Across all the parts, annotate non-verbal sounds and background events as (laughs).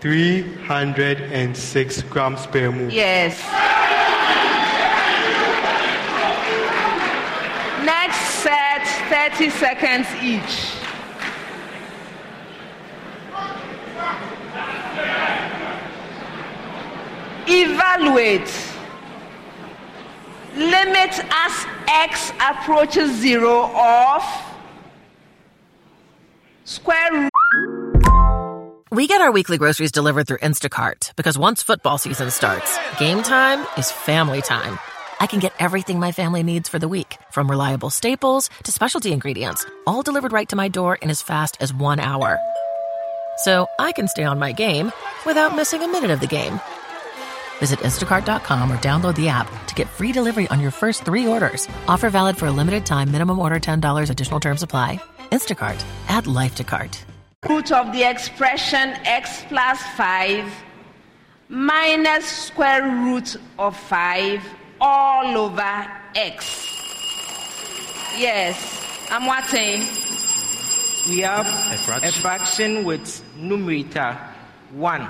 306 grams per move. Yes. Next set, 30 seconds each. Evaluate. Limit as x approaches zero of square root. We get our weekly groceries delivered through Instacart because once football season starts, game time is family time. I can get everything my family needs for the week, from reliable staples to specialty ingredients, all delivered right to my door in as fast as one hour. So I can stay on my game without missing a minute of the game. Visit instacart.com or download the app to get free delivery on your first three orders. Offer valid for a limited time, minimum order $10, additional terms apply. Instacart, add life to cart. Root of the expression x plus 5 minus square root of 5 all over x. Yes, I'm watching. We have a fraction, with numerator 1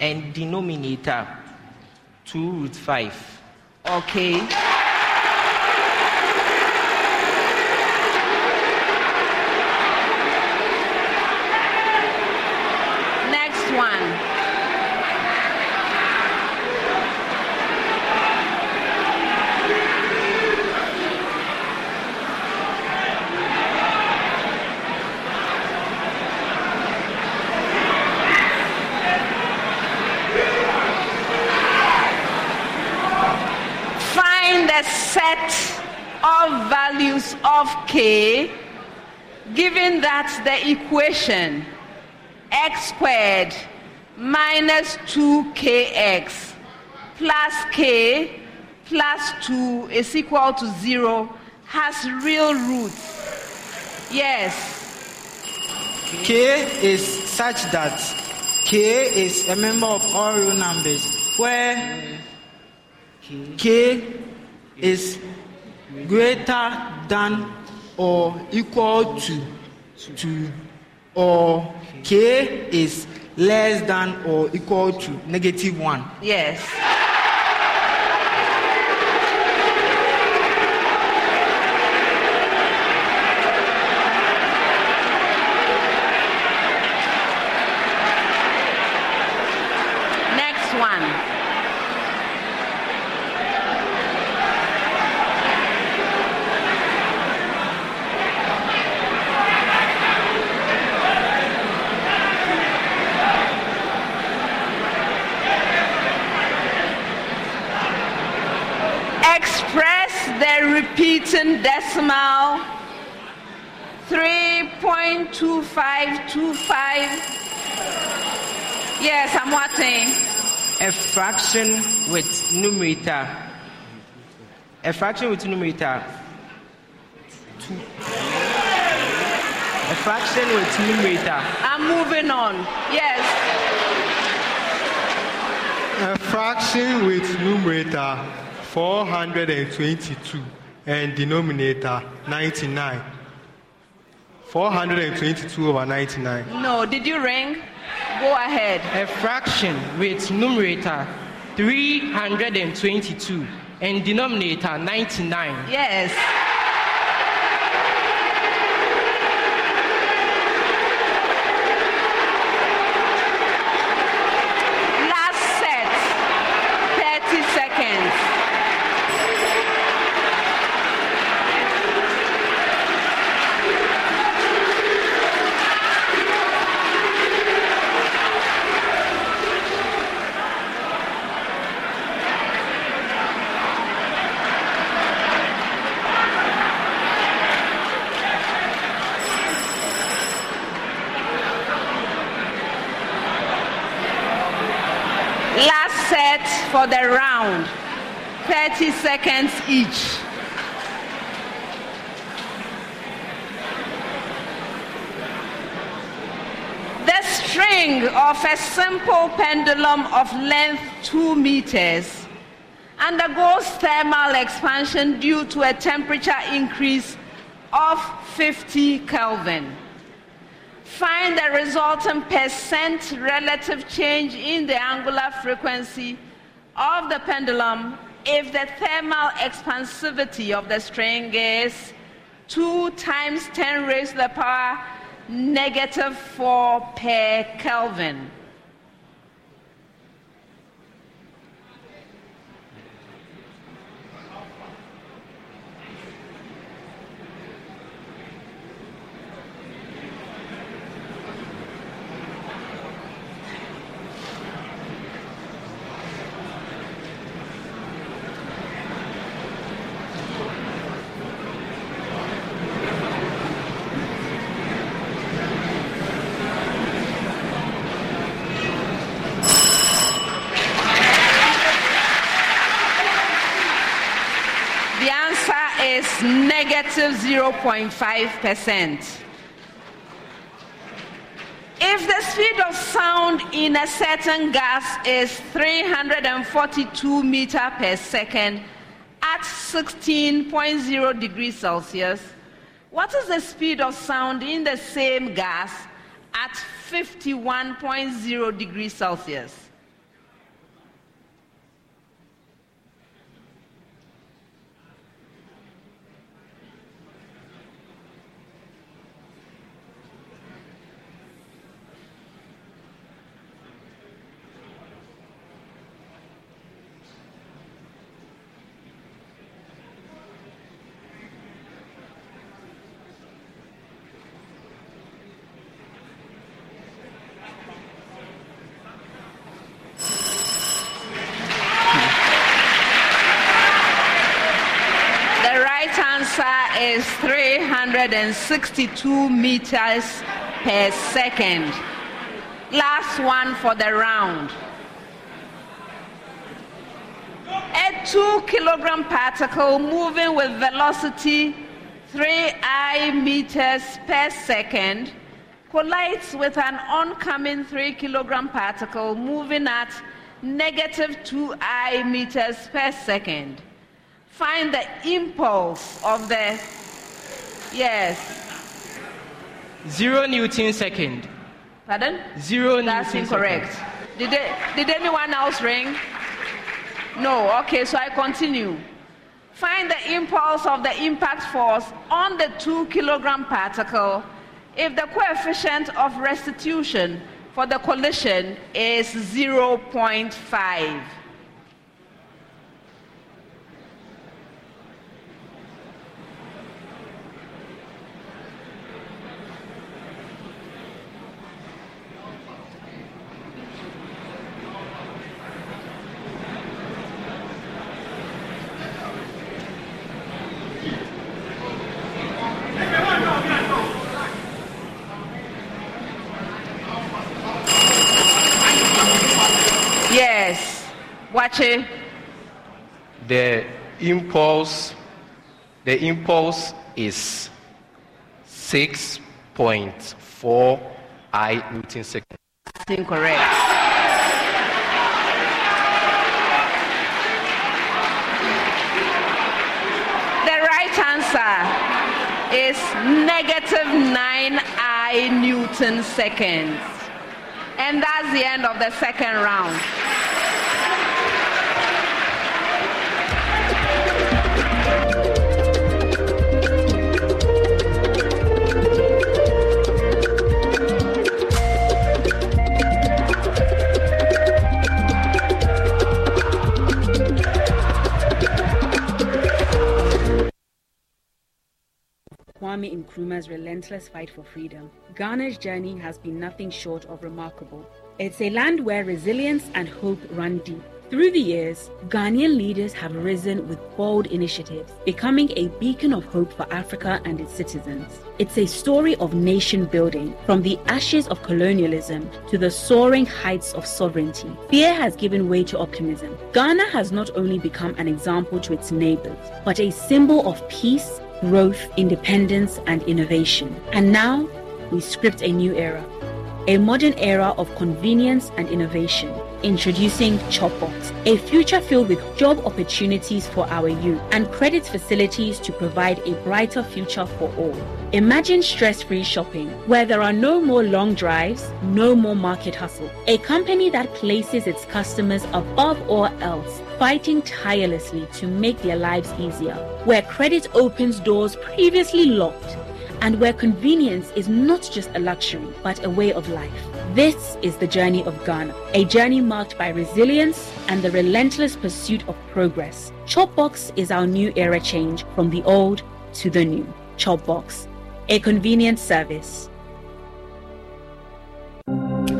and denominator 2 root 5. Okay. Next one. Find the set of values of k given that the equation x squared minus 2kx plus k plus 2 is equal to 0 has real roots. Yes. K is such that K is a member of all real numbers where K is greater than or equal to 2 or K is less than or equal to negative 1. Yes. 3.2525. Yes, I'm watching. A fraction with numerator. A fraction with numerator. Two. A fraction with numerator. I'm moving on. Yes. A fraction with numerator 422 and denominator 99. 422 over 99. No, did you ring? Go ahead. A fraction with numerator 322 and denominator 99. Yes. Last set. 30 seconds. Last set for the round. 30 seconds each. The string of a simple pendulum of length 2 meters undergoes thermal expansion due to a temperature increase of 50 Kelvin. Find the resultant percent relative change in the angular frequency of the pendulum if the thermal expansivity of the string is 2 times 10 raised to the power negative 4 per Kelvin. The answer is negative 0.5%. If the speed of sound in a certain gas is 342 meter per second at 16.0 degrees Celsius, what is the speed of sound in the same gas at 51.0 degrees Celsius? The right answer is 362 meters per second. Last one for the round. A 2 kilogram particle moving with velocity 3 i meters per second collides with an oncoming 3 kilogram particle moving at negative 2 i meters per second. Find the impulse of the. Yes. Zero Newton second. Pardon? Zero That's Newton incorrect. second. Did, they, did anyone else ring? No. Okay, so I continue. Find the impulse of the impact force on the 2 kilogram particle if the coefficient of restitution for the collision is 0.5. Yes. The impulse, the impulse is 6.4 I Newton second. That's incorrect. The right answer is negative 9 I Newton seconds. And that's the end of the second round. Kwame Nkrumah's relentless fight for freedom, Ghana's journey has been nothing short of remarkable. It's a land where resilience and hope run deep, Through the years, Ghanaian leaders have risen with bold initiatives, becoming a beacon of hope for Africa and its citizens. It's a story of nation building, from the ashes of colonialism to the soaring heights of sovereignty. Fear has given way to optimism. Ghana has not only become an example to its neighbors, but a symbol of peace, growth, independence, and innovation. And now, we script a new era a modern era of convenience and innovation. Introducing Chopbox, a future filled with job opportunities for our youth and credit facilities to provide a brighter future for all. Imagine stress free shopping where there are no more long drives, no more market hustle. A company that places its customers above all else, fighting tirelessly to make their lives easier. Where credit opens doors previously locked and where convenience is not just a luxury, but a way of life. This is the journey of Ghana, a journey marked by resilience and the relentless pursuit of progress. Chopbox is our new era change from the old to the new. Chopbox, a convenient service.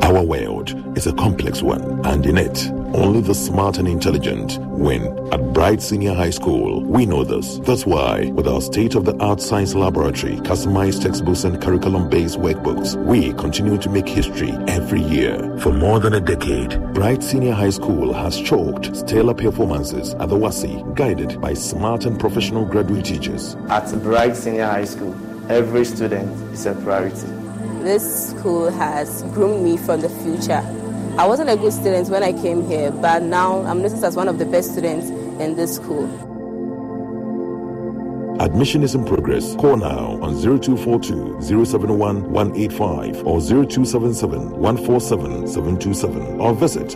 Our world is a complex one, and in it, only the smart and intelligent win. At Bright Senior High School, we know this. That's why, with our state of the art science laboratory, customized textbooks, and curriculum based workbooks, we continue to make history every year. For more than a decade, Bright Senior High School has chalked stellar performances at the WASSCE, guided by smart and professional graduate teachers. At Bright Senior High School, every student is a priority. This school has groomed me for the future. I wasn't a good student when I came here, but now I'm noticed as one of the best students in this school. Admission is in progress. Call now on 0242 071 185 or 0277 147 727 or visit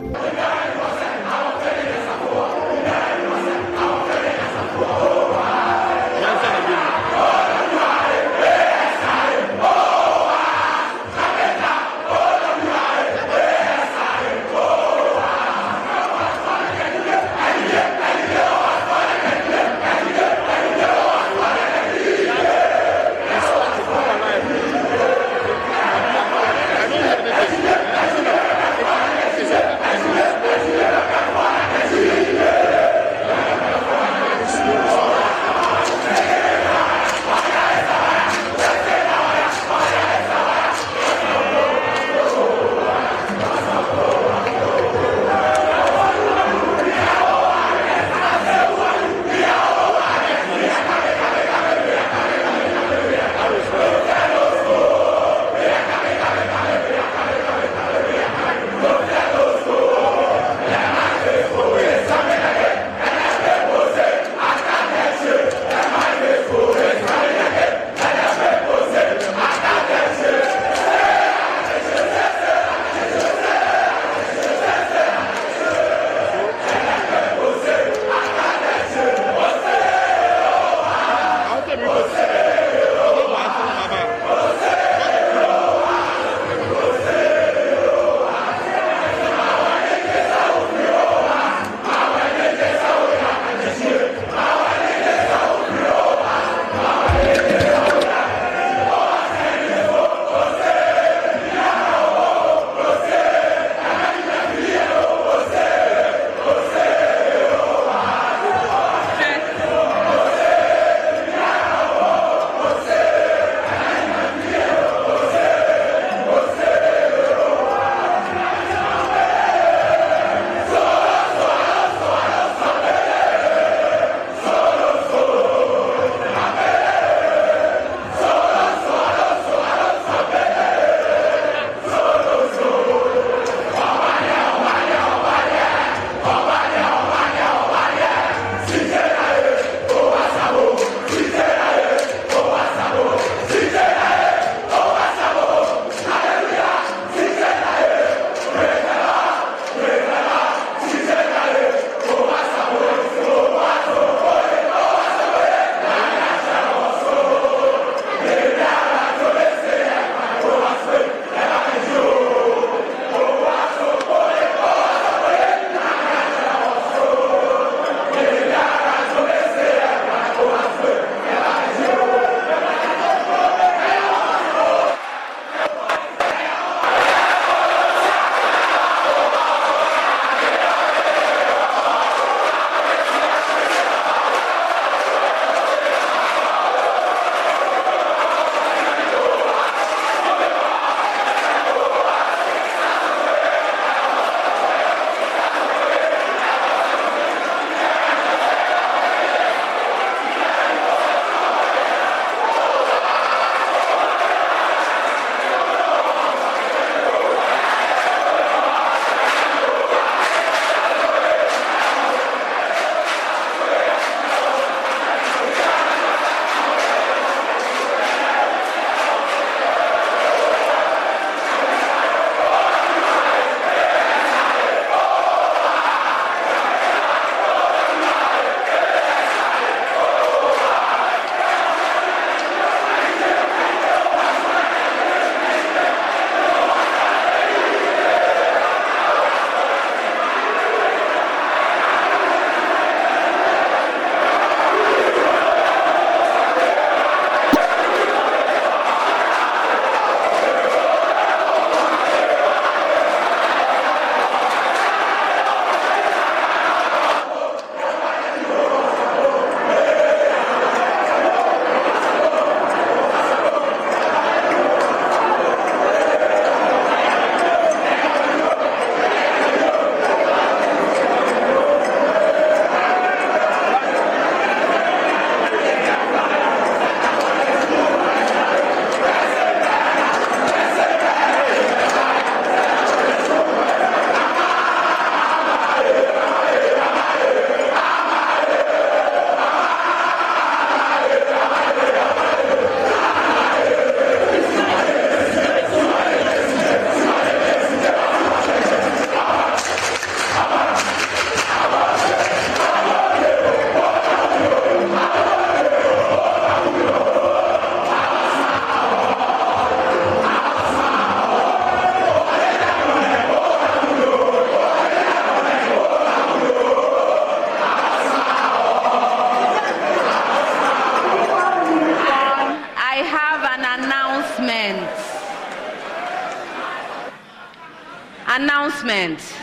Announcement.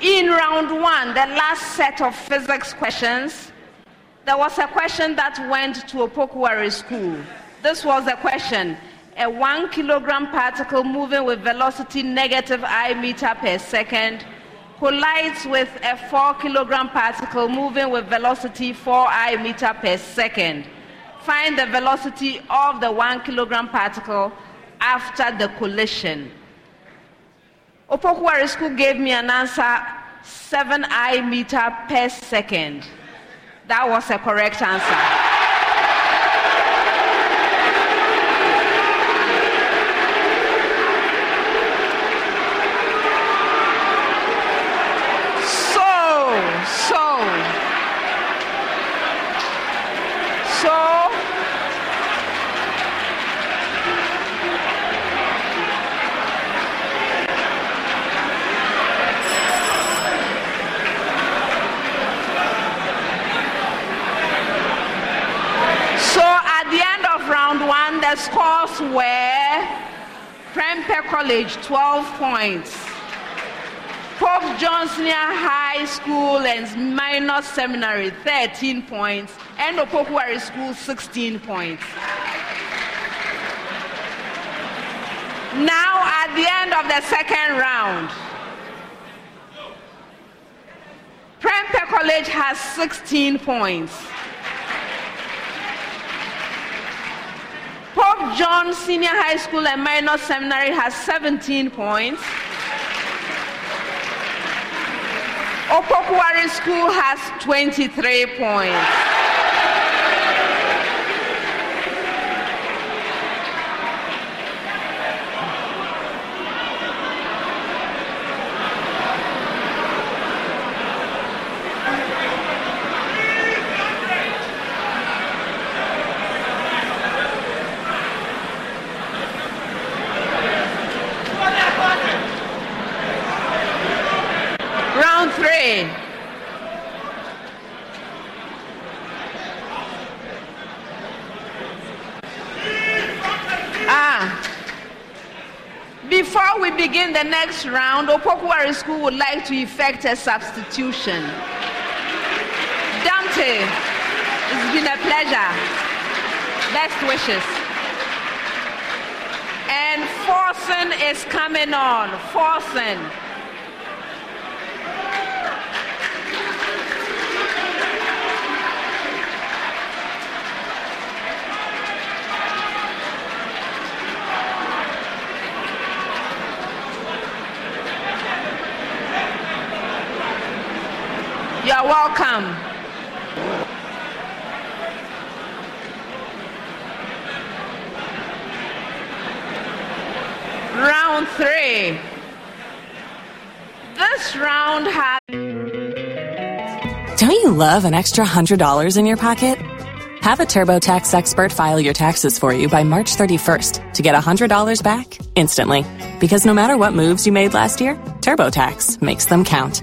In round one, the last set of physics questions, there was a question that went to Opoku Ware School. This was the question a one kilogram particle moving with velocity negative i meter per second collides with a four kilogram particle moving with velocity 4 i meter per second. Find the velocity of the one kilogram particle after the collision. Opoku Ware School gave me an answer 7 i meter per second. That was a correct answer. The scores were Prempeh College 12 points, Pope John High School and Minor Seminary 13 points, and Opoku Ware School 16 points. Now, at the end of the second round, Prempeh College has 16 points. Pope John Senior High School and Minor Seminary has 17 points. Opoku Ware School has 23 points. begin next round, Opoku Ware School would like to effect a substitution. Dante, it's been a pleasure. Best wishes. And Forsen is coming on. Forsen. You're welcome. Round three. This round has. Don't you love an extra $100 in your pocket? Have a TurboTax expert file your taxes for you by March 31st to get $100 back instantly. Because no matter what moves you made last year, TurboTax makes them count.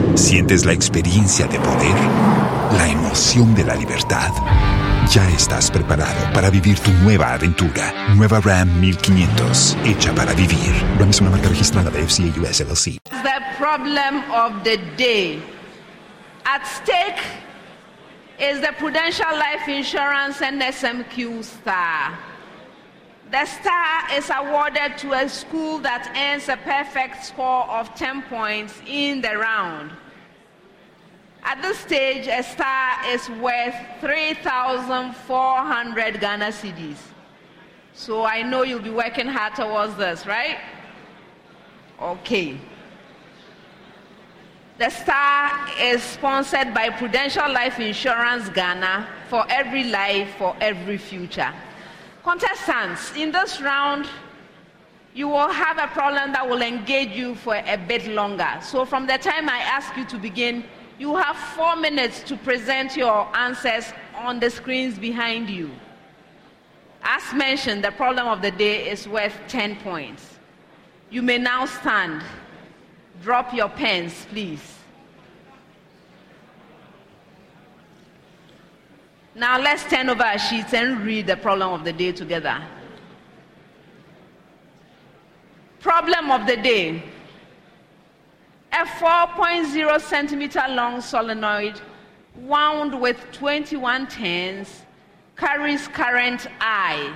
¿Sientes la experiencia de poder? ¿La emoción de la libertad? Ya estás preparado para vivir tu nueva aventura. Nueva Ram 1500, hecha para vivir. Ram es una marca registrada de FCA US LLC. The problem of the day. At stake is the Prudential Life Insurance and SMQ Star. The star is awarded to a school that earns a perfect score of 10 points in the round. At this stage, a star is worth 3,400 Ghana cedis. So I know you'll be working hard towards this, right? Okay. The star is sponsored by Prudential Life Insurance Ghana for every life, for every future. Contestants, in this round, you will have a problem that will engage you for a bit longer. So, from the time I ask you to begin, you have four minutes to present your answers on the screens behind you. As mentioned, the problem of the day is worth 10 points. You may now stand. Drop your pens, please. Now let's turn over our sheets and read the problem of the day together. Problem of the day. A 4.0 centimeter long solenoid wound with 21 turns carries current I.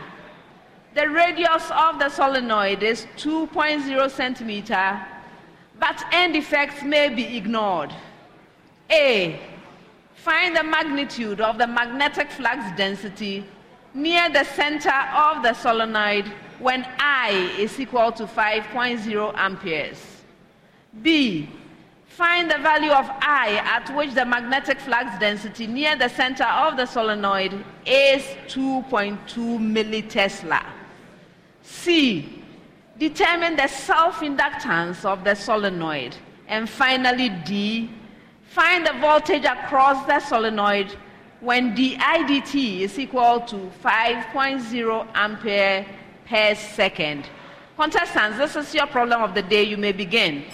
The radius of the solenoid is 2.0 centimeter, but end effects may be ignored. A. Find the magnitude of the magnetic flux density near the center of the solenoid when I is equal to 5.0 amperes. B. Find the value of I at which the magnetic flux density near the center of the solenoid is 2.2 millitesla. C. Determine the self-inductance of the solenoid. And finally, D. Find the voltage across the solenoid when dIdt is equal to 5.0 ampere per second. Contestants, this is your problem of the day. You may begin.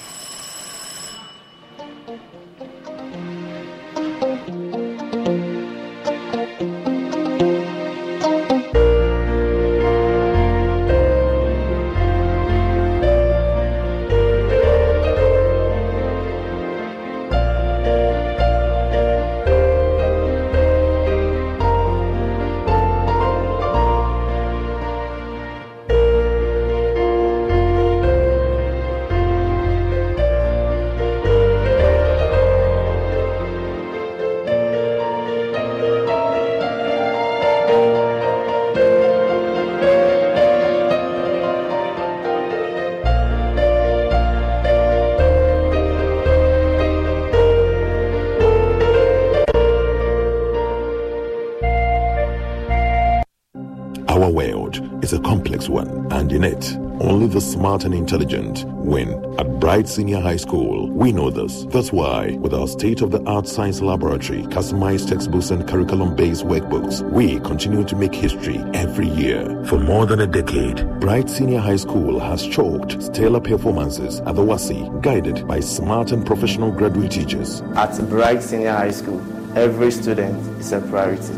Smart and intelligent win. At Bright Senior High School, we know this. That's why, with our state of the art science laboratory, customized textbooks, and curriculum based workbooks, we continue to make history every year. For more than a decade, Bright Senior High School has chalked stellar performances at the WASSCE, guided by smart and professional graduate teachers. At Bright Senior High School, every student is a priority.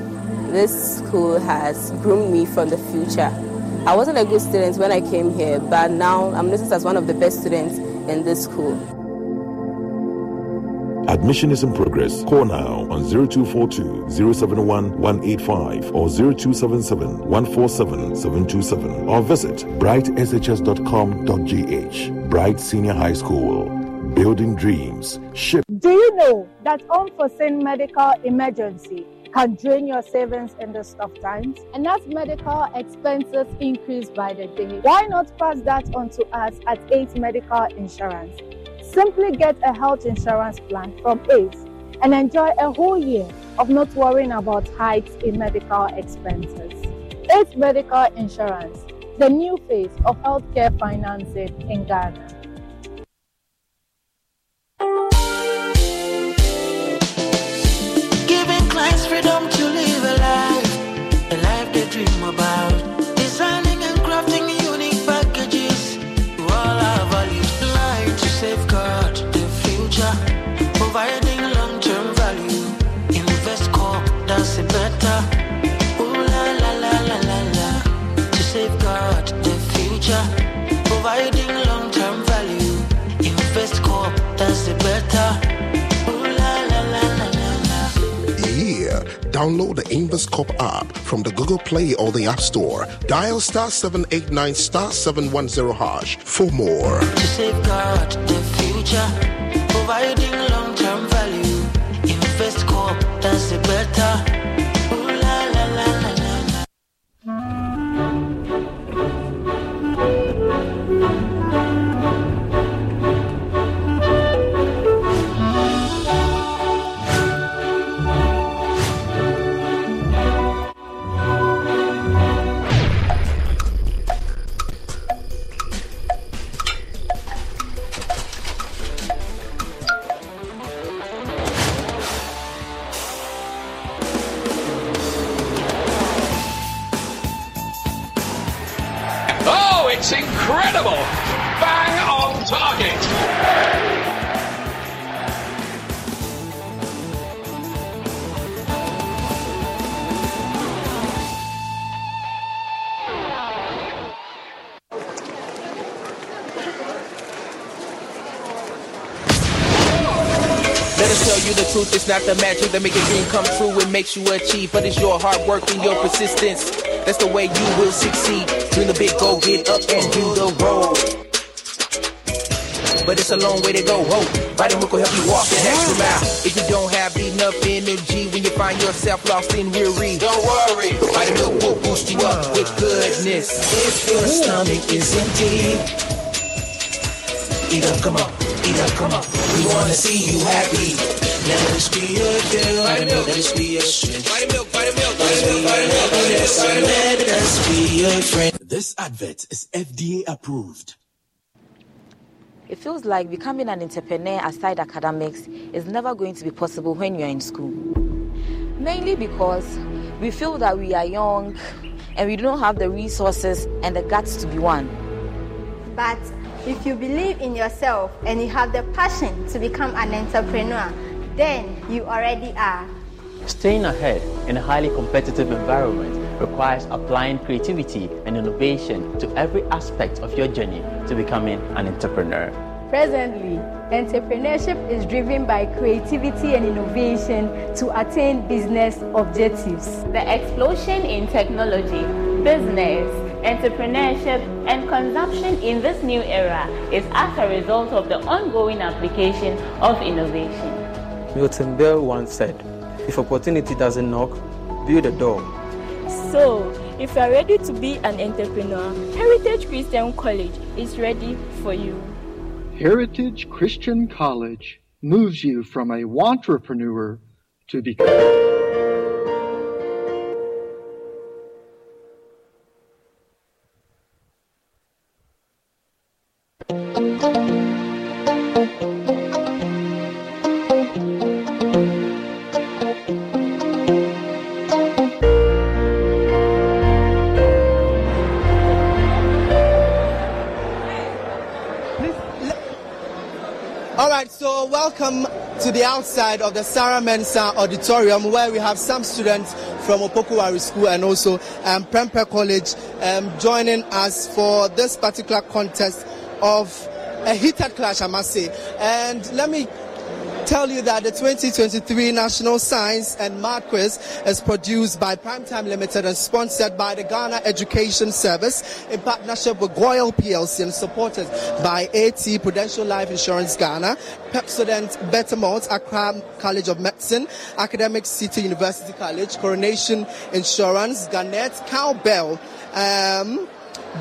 This school has groomed me for the future. I wasn't a good student when I came here, but now I'm listed as one of the best students in this school. Admission is in progress. Call now on 0242 071 185 or 0277 147 727 or visit brightshs.com.gh. Bright Senior High School. Building dreams. Ship. Do you know that unforeseen medical emergency can drain your savings in these tough times? And as medical expenses increase by the day, why not pass that on to us at ACE Medical Insurance? Simply get a health insurance plan from ACE and enjoy a whole year of not worrying about hikes in medical expenses. ACE Medical Insurance, the new face of healthcare financing in Ghana. Freedom to live a life, a life they dream about. Designing and crafting unique packages to all our values. To safeguard the future, providing long-term value. Invest corp, that's better. Ooh la la la la la la. To safeguard the future, providing long-term value. Invest that's it better. Download the InvestCorp app from the Google Play or the App Store. Dial star 789 star 710 hash for more. to safeguard the future, providing long-term value. Invest corp, that's it better. It's not the magic that make a dream come true. It makes you achieve, but it's your hard work and your persistence. That's the way you will succeed. Dream the big goal, get up and do the road. But it's a long way to go. Whoa, Vitamin will help you walk an extra mile. If you don't have enough energy when you find yourself lost and weary, don't worry. Vitamin will boost you up with goodness. If your stomach is empty, eat up, come on, eat up, come on. We wanna see you happy. Let us be your girl, let us be your strength. Let us be your happiness, and let us be your friend. This advert is FDA approved. It feels like becoming an entrepreneur aside academics is never going to be possible when you're in school. Mainly because we feel that we are young and we don't have the resources and the guts to be one. But if you believe in yourself and you have the passion to become an entrepreneur, then you already are. Staying ahead in a highly competitive environment requires applying creativity and innovation to every aspect of your journey to becoming an entrepreneur. Presently, entrepreneurship is driven by creativity and innovation to attain business objectives. The explosion in technology, business, entrepreneurship, and consumption in this new era is as a result of the ongoing application of innovation. Milton Berle once said, If opportunity doesn't knock, build a door. So, if you are ready to be an entrepreneur, Heritage Christian College is ready for you. Heritage Christian College moves you from a wantrepreneur to become. Outside of the Sarah Mensah Auditorium where we have some students from Opoku Ware School and also um, Prempeh College um, joining us for this particular contest of a heated clash, I must say. And let me tell you that the 2023 National Science and Math Quiz is produced by Primetime Limited and sponsored by the Ghana Education Service in partnership with GOIL PLC and supported by AT Prudential Life Insurance Ghana, Pepsodent Bettermalt, Accra College of Medicine, Academic City University College, Coronation Insurance, Garnett, Cowbell, um,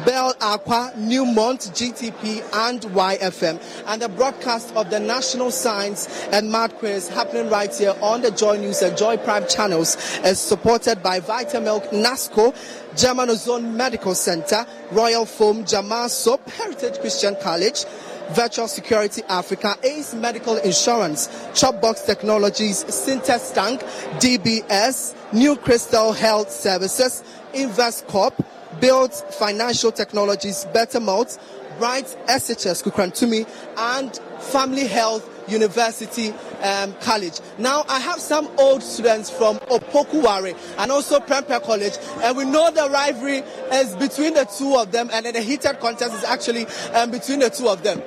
Bell Aqua, Newmont, GTP, and YFM. And the broadcast of the National Science and Math Quiz happening right here on the Joy News and Joy Prime channels is supported by Vitamilk, NASCO, German Ozone Medical Center, Royal Foam, Jamal Soap, Heritage Christian College, Virtual Security Africa, ACE Medical Insurance, Chopbox Technologies, Syntest Tank, DBS, New Crystal Health Services, Invest Corp, Build Financial Technologies, better Bettermalt, Bright SHS Kukurantumi, and Family Health University um, College. Now, I have some old students from Opoku Ware and also Prempeh College, and we know the rivalry is between the two of them, and the heated contest is actually um, between the two of them.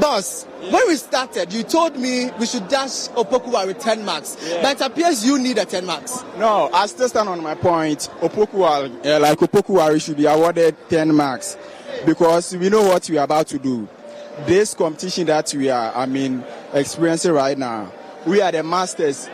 Boss, when we started, you told me we should dash Opoku Ware 10 marks, Yeah. but it appears you need a 10 marks. No, I still stand on my point. Opoku Ware, uh, like Opoku Ware should be awarded 10 marks because we know what we are about to do. This competition that we are, I mean, experiencing right now, we are the masters.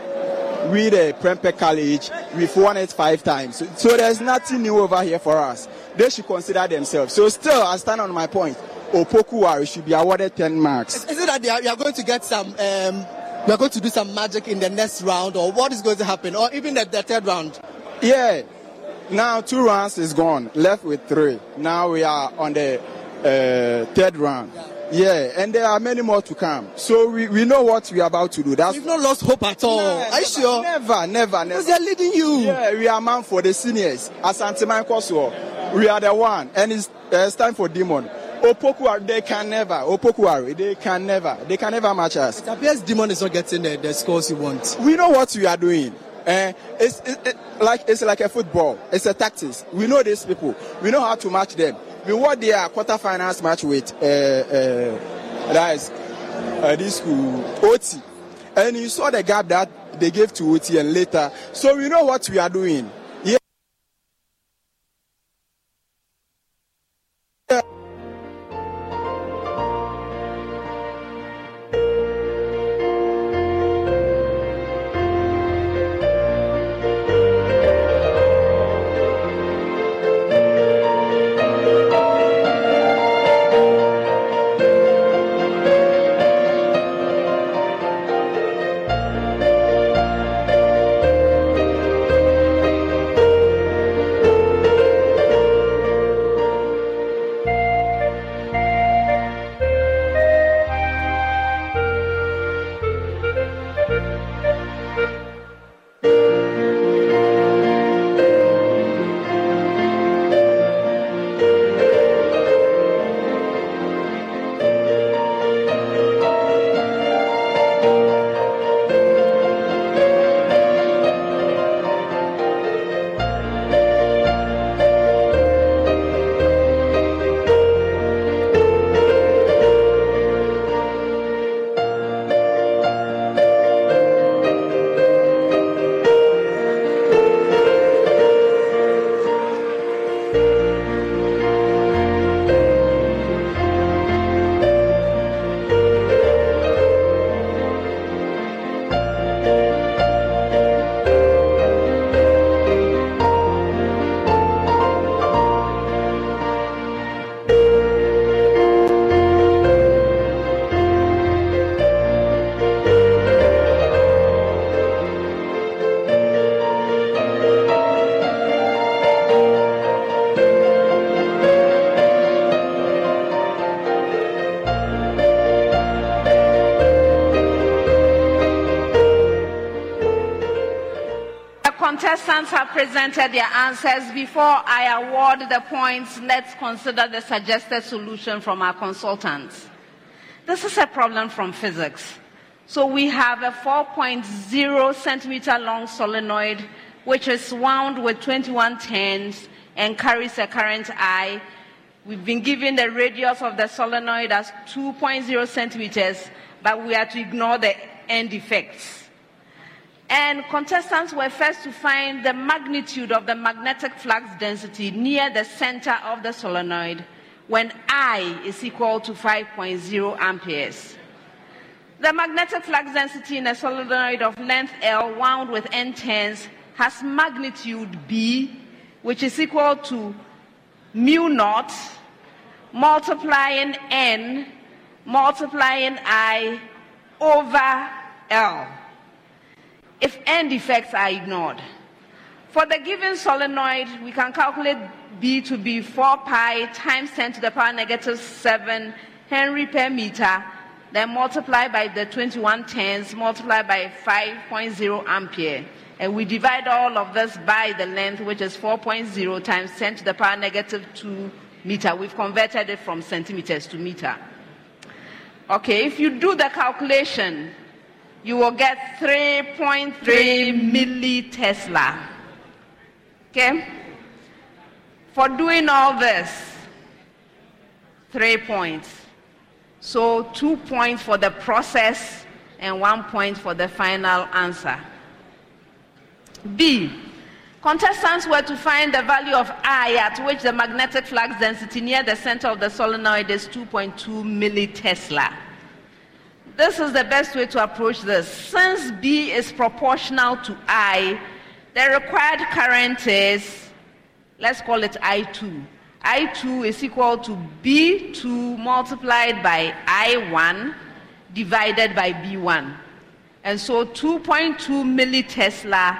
We the Prempeh College, we've won it five times. So, so there's nothing new over here for us. They should consider themselves. So still, I stand on my point. Opoku Ware should be awarded 10 marks. Is, it that they are, you are going to get some, um, we are going to do some magic in the next round, or what is going to happen, or even the, the third round? Yeah. Now two rounds is gone. Left with three. Now we are on the uh, third round. Yeah, and there are many more to come. So we, we know what we are about to do. That's You've not lost hope at all. are you sure? Never, never, never. Because they are leading you. Yeah, we are man for the seniors. Asante Koso, we are the one, and it's, uh, it's time for Demon. Opoku Ware, they can never. Opoku Ware, they can never. They can never match us. It appears Demon is not getting the, the scores you want. We know what we are doing. Uh, it's it, it, like it's like a football. It's a tactics. We know these people. We know how to match them. We won their quarterfinals match with uh, uh, that is uh, this school OT, and you saw the gap that they gave to OT and later. So we know what we are doing. Presented their answers. Before I award the points, let's consider the suggested solution from our consultants. This is a problem from physics. So we have a 4.0 centimeter long solenoid which is wound with 21 turns and carries a current I. We've been given the radius of the solenoid as 2.0 centimeters, but we are to ignore the end effects. And contestants were first to find the magnitude of the magnetic flux density near the center of the solenoid when I is equal to 5.0 amperes. The magnetic flux density in a solenoid of length L wound with N turns has magnitude B, which is equal to mu naught multiplying n multiplying i over L if end effects are ignored. For the given solenoid, we can calculate B to be 4 pi times 10 to the power negative 7 Henry per meter, then multiply by the 21 tens, multiply by 5.0 ampere. And we divide all of this by the length, which is 4.0 times 10 to the power negative 2 meter. We've converted it from centimeters to meter. Okay, if you do the calculation, you will get 3.3 millitesla. Okay? For doing all this, three points. So, two points for the process and one point for the final answer. B. Contestants were to find the value of I at which the magnetic flux density near the center of the solenoid is 2.2 millitesla. This is the best way to approach this. Since B is proportional to I, the required current is, let's call it I2. I2 is equal to B2 multiplied by I1 divided by B1. And so 2.2 millitesla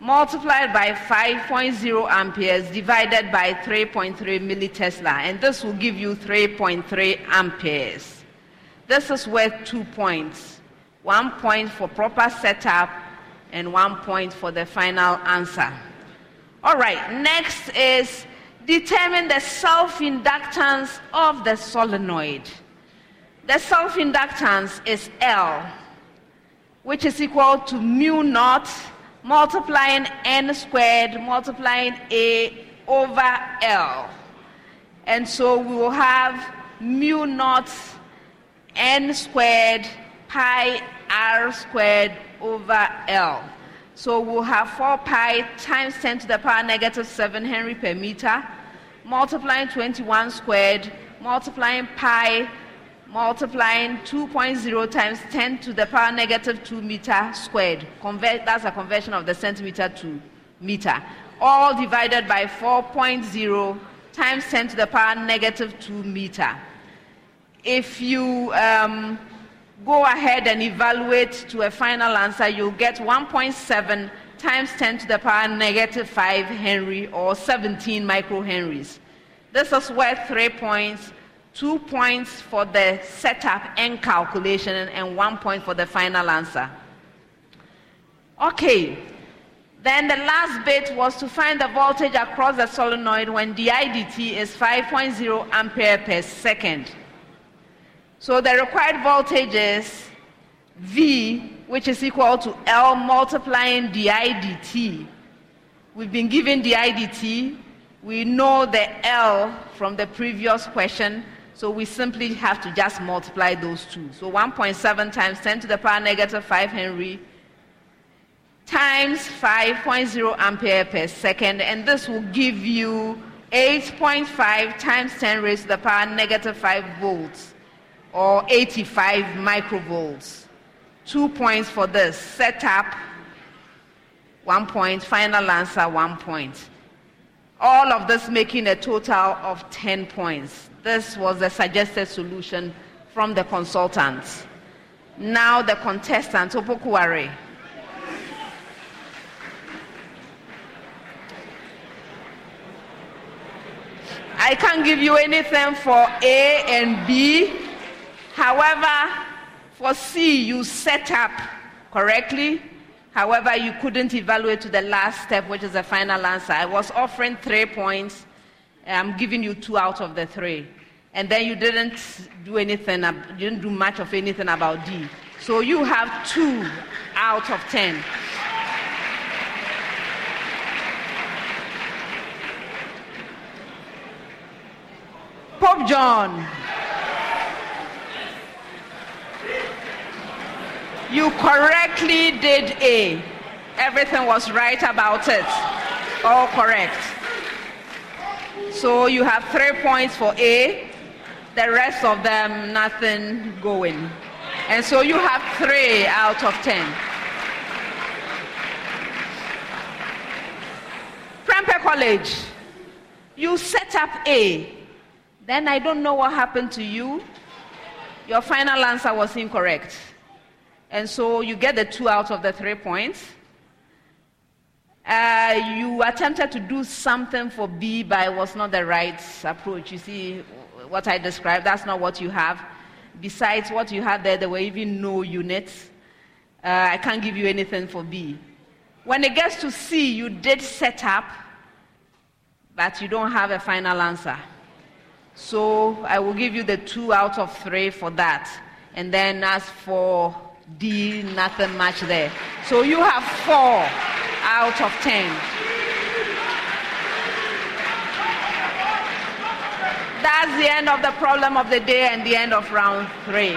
multiplied by 5.0 amperes divided by 3.3 millitesla. And this will give you 3.3 amperes. This is worth two points. One point for proper setup and one point for the final answer. All right, next is determine the self-inductance of the solenoid. The self-inductance is L, which is equal to mu naught multiplying n squared multiplying a over L. And so we will have mu naught n squared pi r squared over L. So we'll have 4 pi times 10 to the power negative 7 Henry per meter, multiplying 21 squared, multiplying pi, multiplying 2.0 times 10 to the power negative 2 meter squared. Convert, that's a conversion of the centimeter to meter. All divided by 4.0 times 10 to the power negative 2 meter. If you um, go ahead and evaluate to a final answer, you'll get 1.7 times 10 to the power negative 5 Henry or 17 microhenries. This is worth three points, two points for the setup and calculation, and one point for the final answer. Okay, then the last bit was to find the voltage across the solenoid when the IDT is 5.0 ampere per second. So the required voltage is V, which is equal to L multiplying di dt. We've been given di dt. We know the L from the previous question, so we simply have to just multiply those two. So 1.7 times 10 to the power negative 5 Henry times 5.0 ampere per second, and this will give you 8.5 times 10 raised to the power negative 5 volts or 85 microvolts. Two points for this. Setup, one point. Final answer, one point. All of this making a total of 10 points. This was the suggested solution from the consultants. Now the contestant, Opoku Ware. I can't give you anything for A and B. However, for C, you set up correctly. However, you couldn't evaluate to the last step, which is the final answer. I was offering three points. I'm giving you two out of the three. And then you didn't do anything, you didn't do much of anything about D. So you have two out of ten. Pope John. You correctly did A. Everything was right about it. All correct. So you have three points for A, the rest of them, nothing going. And so you have three out of ten. Prempeh College, You set up A. Then I don't know what happened to you. Your final answer was incorrect. And so you get the two out of the three points. Uh, you attempted to do something for B, but it was not the right approach. You see what I described? That's not what you have. Besides what you had there, there were even no units. Uh, I can't give you anything for B. When it gets to C, you did set up, but you don't have a final answer. So I will give you the two out of three for that. And then as for D, nothing much there. So you have four out of ten. That's the end of the problem of the day and the end of round three.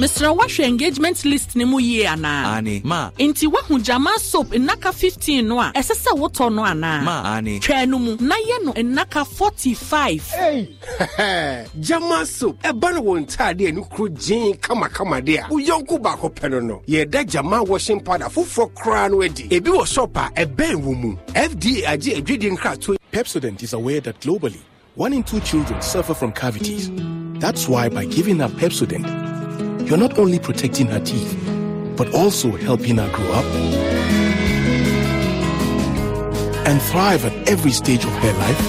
Mesrɛ woahwɛ engagement list ne mu yie anaa ane ma. Enti woahu gyama soap nnaka 15 no a ɛsɛ sɛ wotɔ no anaa ma ane twɛɛ no mu na yɛ no nnaka 45 Hey! (laughs) Jama soap ɛba no wɔ ntaade a ne kuro gyee kamakama de a wo yɔnko baako pɛ no no yɛda gyama washing powder foforɔ koraa no adi. Ebi wɔ shop a ɛbɛn wɔ mu. Fda agye adwadie nkratoɔ Pepsodent is aware that globally, one in two children suffer from cavities. That's why by giving her Pepsodent, you're not only protecting her teeth, but also helping her grow up and thrive at every stage of her life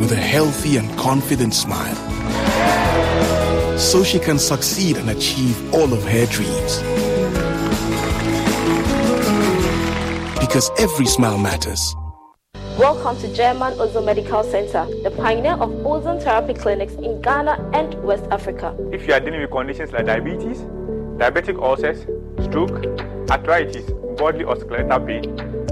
with a healthy and confident smile. So she can succeed and achieve all of her dreams. Because every smile matters. Welcome to German Ozone Medical Center, the pioneer of ozone therapy clinics in Ghana and West Africa. If you are dealing with conditions like diabetes, diabetic ulcers, stroke, arthritis, bodily or skeletal pain,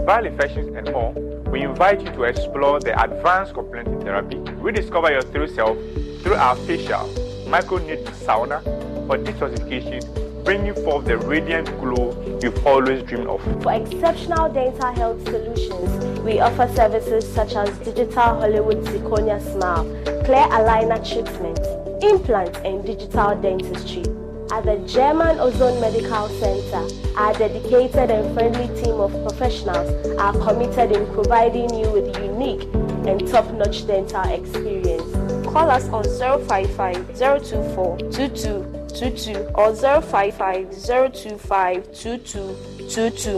viral infections, and more, we invite you to explore the advanced complementary therapy. Rediscover your true self through our facial, microneedle sauna, or detoxification, bringing forth the radiant glow you've always dreamed of. For exceptional dental health solutions, we offer services such as digital Hollywood zirconia smile, clear aligner treatment, implants, and digital dentistry. At the German Ozone Medical Center, our dedicated and friendly team of professionals are committed in providing you with unique and top-notch dental experience. Call us on 055 024 2222 or 055 025 2222.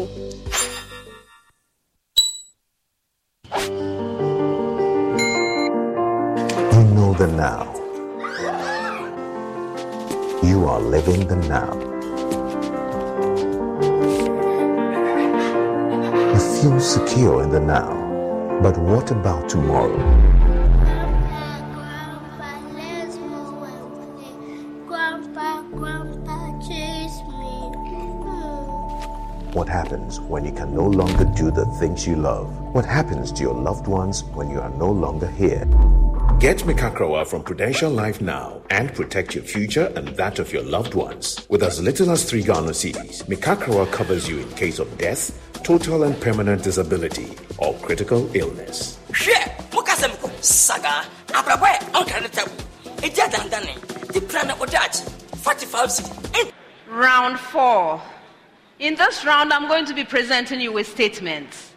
You know the now. You are living the now. You feel secure in the now. But what about tomorrow? Happens when you can no longer do the things you love? What happens to your loved ones when you are no longer here? Get Mekakrawa from Prudential Life now and protect your future and that of your loved ones. With as little as three Ghana cedis, Mekakrawa covers you in case of death, total and permanent disability, or critical illness. hwɛ mokasɛm ko saga abrabɔ ɛ ɔnka ne tabu ɛgya dandane de pra na ɔda akye 45 cedi Round four. In this round, I'm going to be presenting you with statements.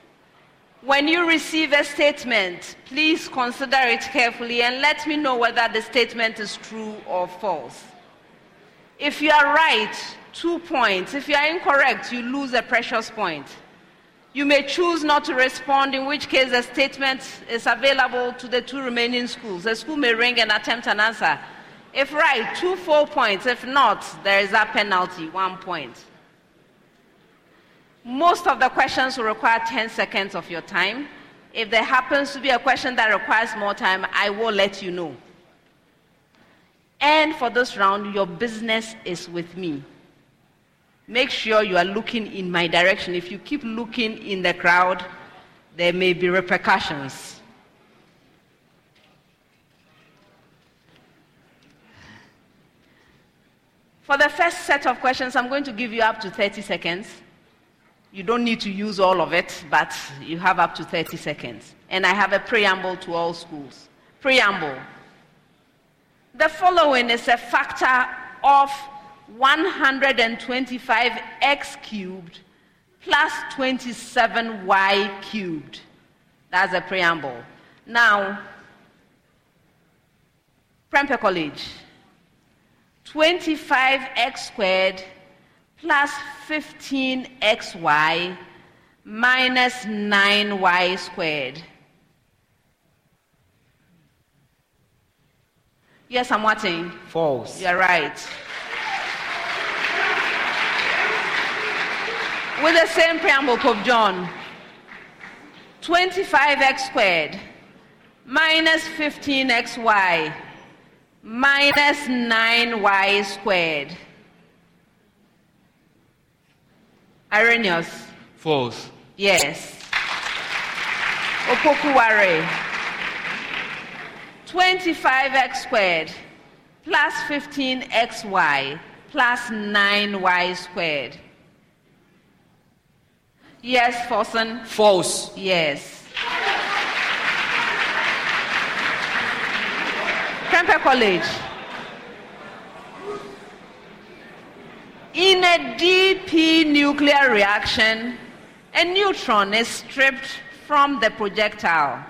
When you receive a statement, please consider it carefully and let me know whether the statement is true or false. If you are right, two points. If you are incorrect, you lose a precious point. You may choose not to respond, in which case the statement is available to the two remaining schools. The school may ring and attempt an answer. If right, two full points. If not, there is a penalty, one point. Most of the questions will require 10 seconds of your time. If there happens to be a question that requires more time, I will let you know. And for this round, your business is with me. Make sure you are looking in my direction. If you keep looking in the crowd, there may be repercussions. For the first set of questions, I'm going to give you up to 30 seconds. You don't need to use all of it, but you have up to 30 seconds. And I have a preamble to all schools. Preamble. The following is a factor of 125x cubed plus 27y cubed. That's a preamble. Now, Prempeh College. 25x squared plus 15xy minus 9y squared. Yes, I'm watching. False. You're right. With the same preamble, Pope John. 25x squared minus 15xy minus 9y squared. Irenaeus. False. Yes. Opoku Ware. 25x squared plus 15xy plus 9y squared. Yes, Forson? False. Yes. Prempeh College. In a DP nuclear reaction, a neutron is stripped from the projectile.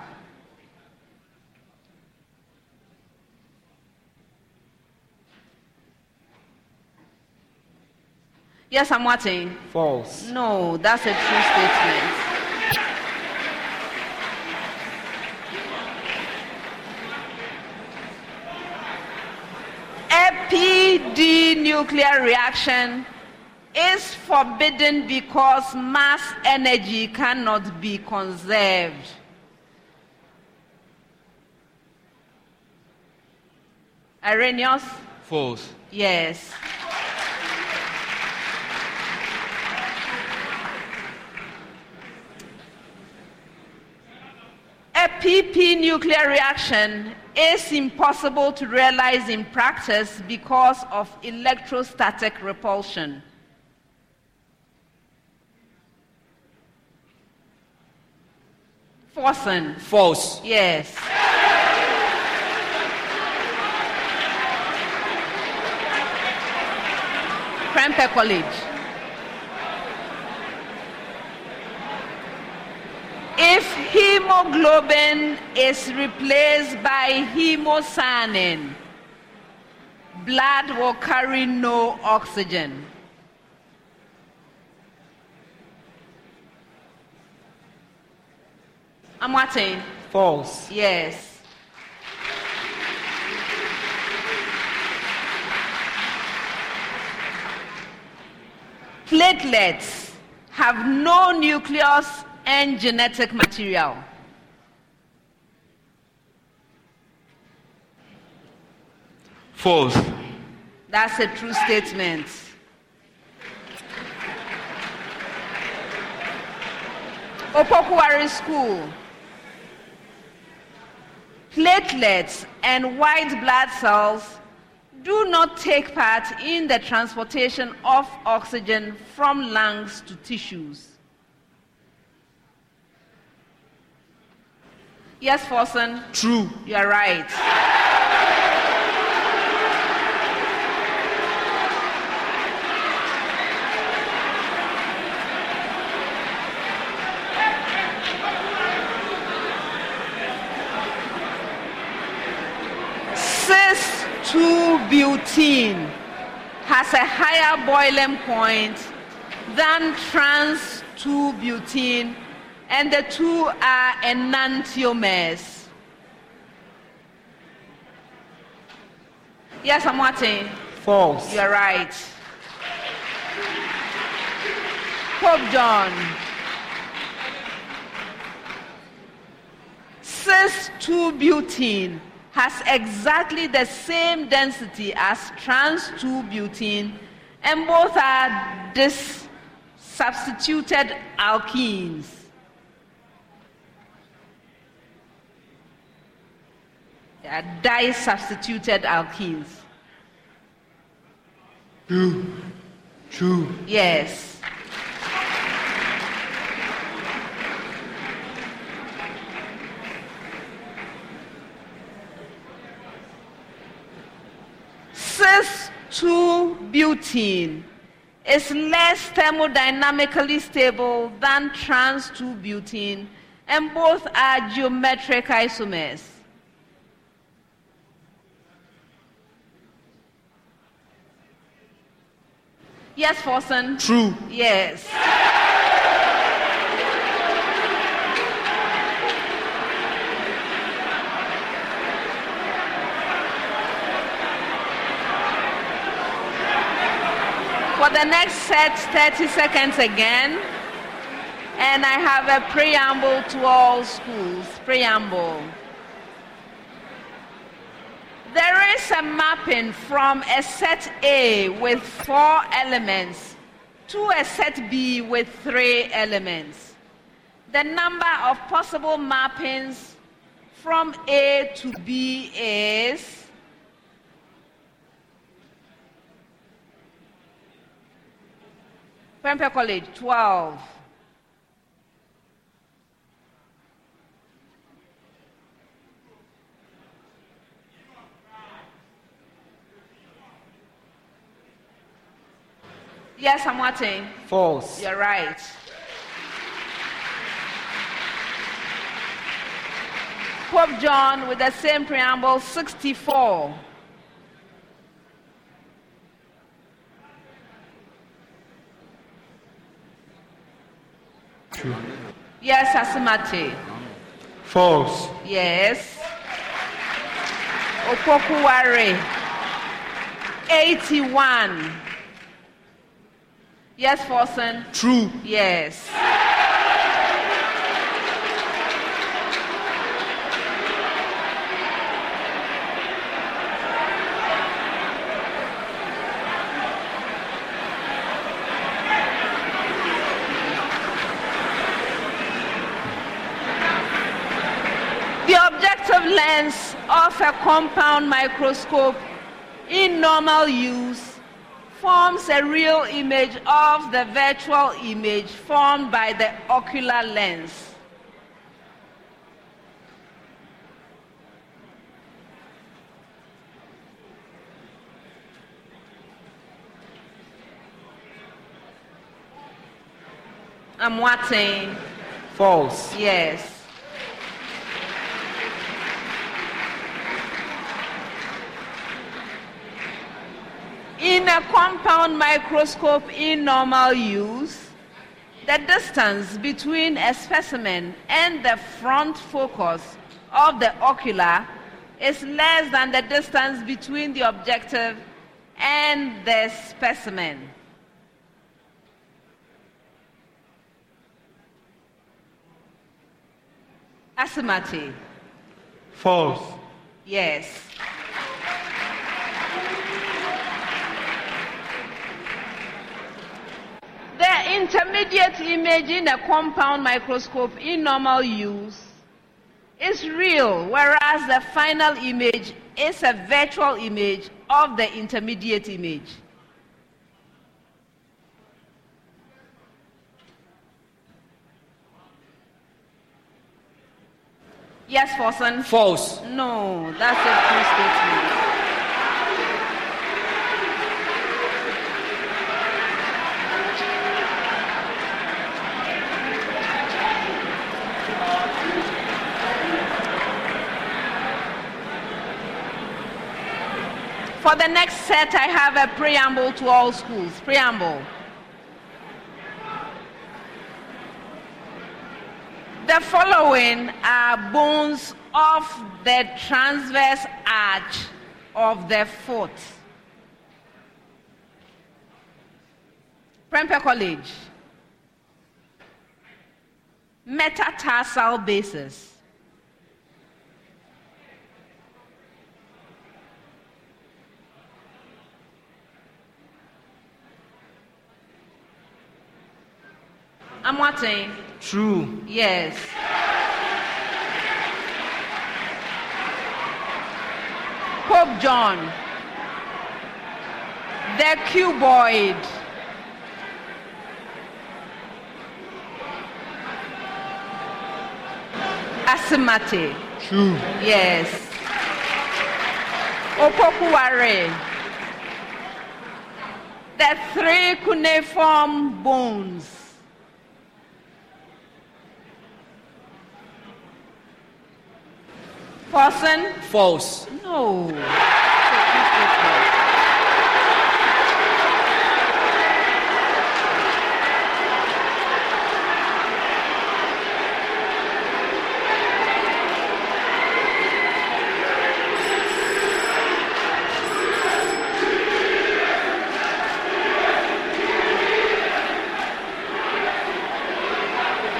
Yes, I'm watching. False. No, that's a true statement. A PD nuclear reaction is forbidden because mass energy cannot be conserved. Irenaeus? False. Yes. PP nuclear reaction is impossible to realize in practice because of electrostatic repulsion. Forson. False. Yes. Prempeh College. If hemoglobin is replaced by hemocyanin, blood will carry no oxygen. I'm watching. False. Yes. Platelets have no nucleus and genetic material. False. That's a true statement. Opoku Ware School. Platelets and white blood cells do not take part in the transportation of oxygen from lungs to tissues. Yes, Forson? True. You are right. Cis 2-butene has a higher boiling point than trans 2-butene and the two are enantiomers. Yes, I'm watching. False. You're right. Pope John. Cis 2-butene has exactly the same density as trans 2-butene and both are dis substituted alkenes. They are di-substituted alkenes. True. True. Yes. Cis 2-butene is less thermodynamically stable than trans 2-butene and both are geometric isomers. Yes, Forson? True. Yes. The next set, 30 seconds again. And I have a preamble to all schools. Preamble. There is a mapping from a set A with four elements to a set B with three elements. The number of possible mappings from A to B is Prempeh College 12. Yes, I'm watching. False. You're right. Pope John with the same preamble 64. Yes, Asimate. False. Yes. Opoku Ware 81. Yes, Forson? True. Yes. The of a compound microscope in normal use forms a real image of the virtual image formed by the ocular lens. I'm watching. False. Yes. In a compound microscope in normal use, the distance between a specimen and the front focus of the ocular is less than the distance between the objective and the specimen. Asimati. False. Yes. The intermediate image in a compound microscope in normal use is real, whereas the final image is a virtual image of the intermediate image. Yes, Forson? False. No, that's a true statement. For the next set, I have a preamble to all schools. Preamble. The following are bones of the transverse arch of the foot. Prempeh College. Metatarsal basis. I'm watching. True. Yes. Pope John. The cuboid. Asimate. True. Yes. Opoku Ware. The three cuneiform bones. Forson? False. No.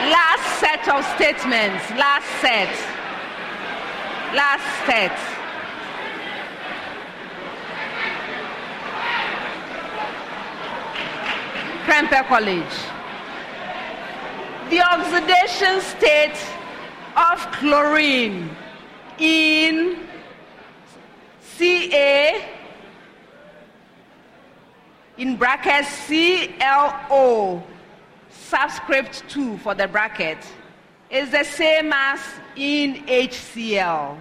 Last set of statements. Last set. Last set. Prempeh College. The oxidation state of chlorine in Ca in brackets ClO subscript 2 for the bracket is the same as in HCl.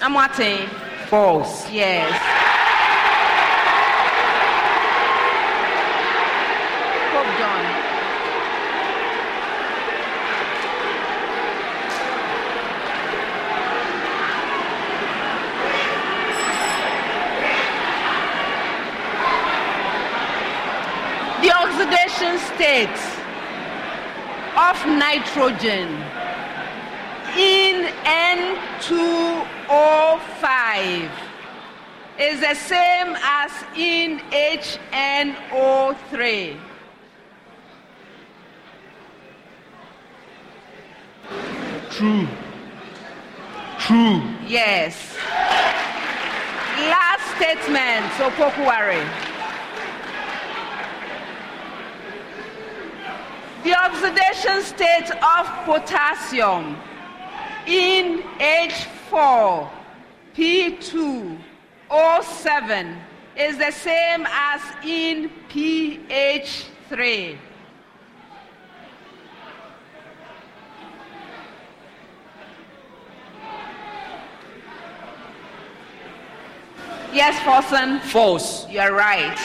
I'm watching. False. Yes. Pope John. The oxidation state of nitrogen in N2O5 is the same as in HNO3. True. True. Yes. Last statement, Opoku Ware. The oxidation state of potassium in H4 P2O7 is the same as in PH3. Yes, Forson? False. You're right.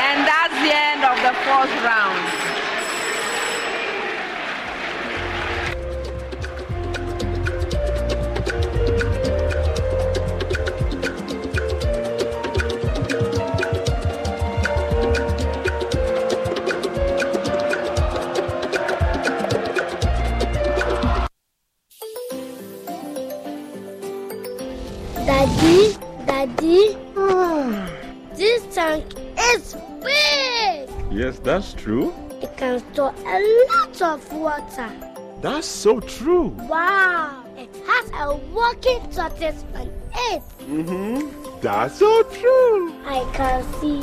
And that's the end of the fourth round. Daddy, Daddy, this tank is big. Yes, that's true. It can store a lot of water. That's so true. Wow. It has a working tortoise on it. Mm-hmm. That's so true. I can see.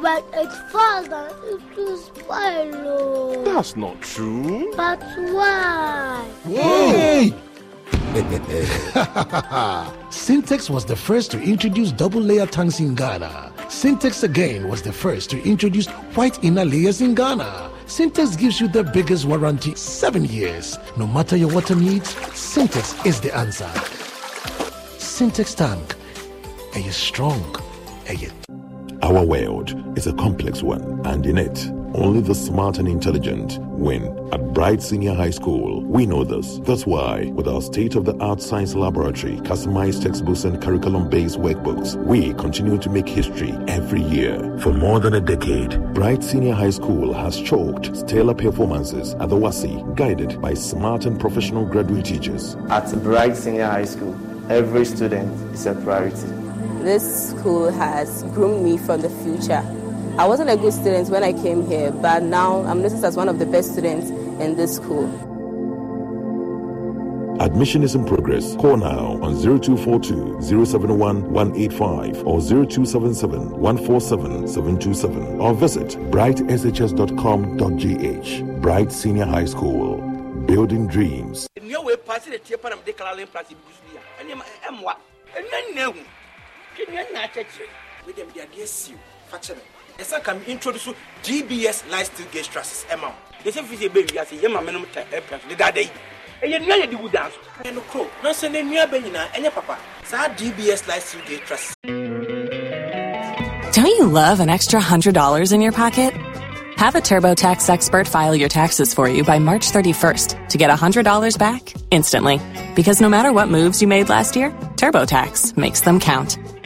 When it falls down, it will oh. That's not true. But why? Hey! (laughs) Sintex was the first to introduce double layer tanks in Ghana. Sintex again was the first to introduce white inner layers in Ghana. Sintex gives you the biggest warranty, seven years. No matter your water needs, Sintex is the answer. Sintex tank. Are you strong? Are you Our world is a complex one, and in it, only the smart and intelligent win. At Bright Senior High School, we know this. That's why, with our state of the art science laboratory, customized textbooks, and curriculum based workbooks, we continue to make history every year. For more than a decade, Bright Senior High School has chalked stellar performances at the WASSCE, guided by smart and professional graduate teachers. At Bright Senior High School, every student is a priority. This school has groomed me for the future. I wasn't a good student when I came here, but now I'm noticed as one of the best students in this school. Admission is in progress. Call now on 0242 071 185 or 0277 147 727 or visit brightshs.com.gh. Bright Senior High School. Building dreams. Nnua wei pa sɛ detie pa na mede kala len place bigu so bi a ɛnneɛma ɛmmoa ɛnua nna ahu hwɛ nnua nna akyɛkyerɛ wede mede adeɛ siw fa kyerɛ ɛsɛ ka me introduce gbs lifestyle gauge trusses ɛma wo de sɛ firi sɛ ɛbɛ wiase yɛ ma menom ta ɛpɛ so dedada yi ɛyɛ nnua yɛde wu dan so ɛyɛ no koro nanso ne nnua bɛ nyinaa ɛnyɛ papa saa gbs lifestyle gauge trusses Don't you love an extra $100 in your pocket? Have a TurboTax expert file your taxes for you by March 31st to get $100 back instantly. Because no matter what moves you made last year, TurboTax makes them count.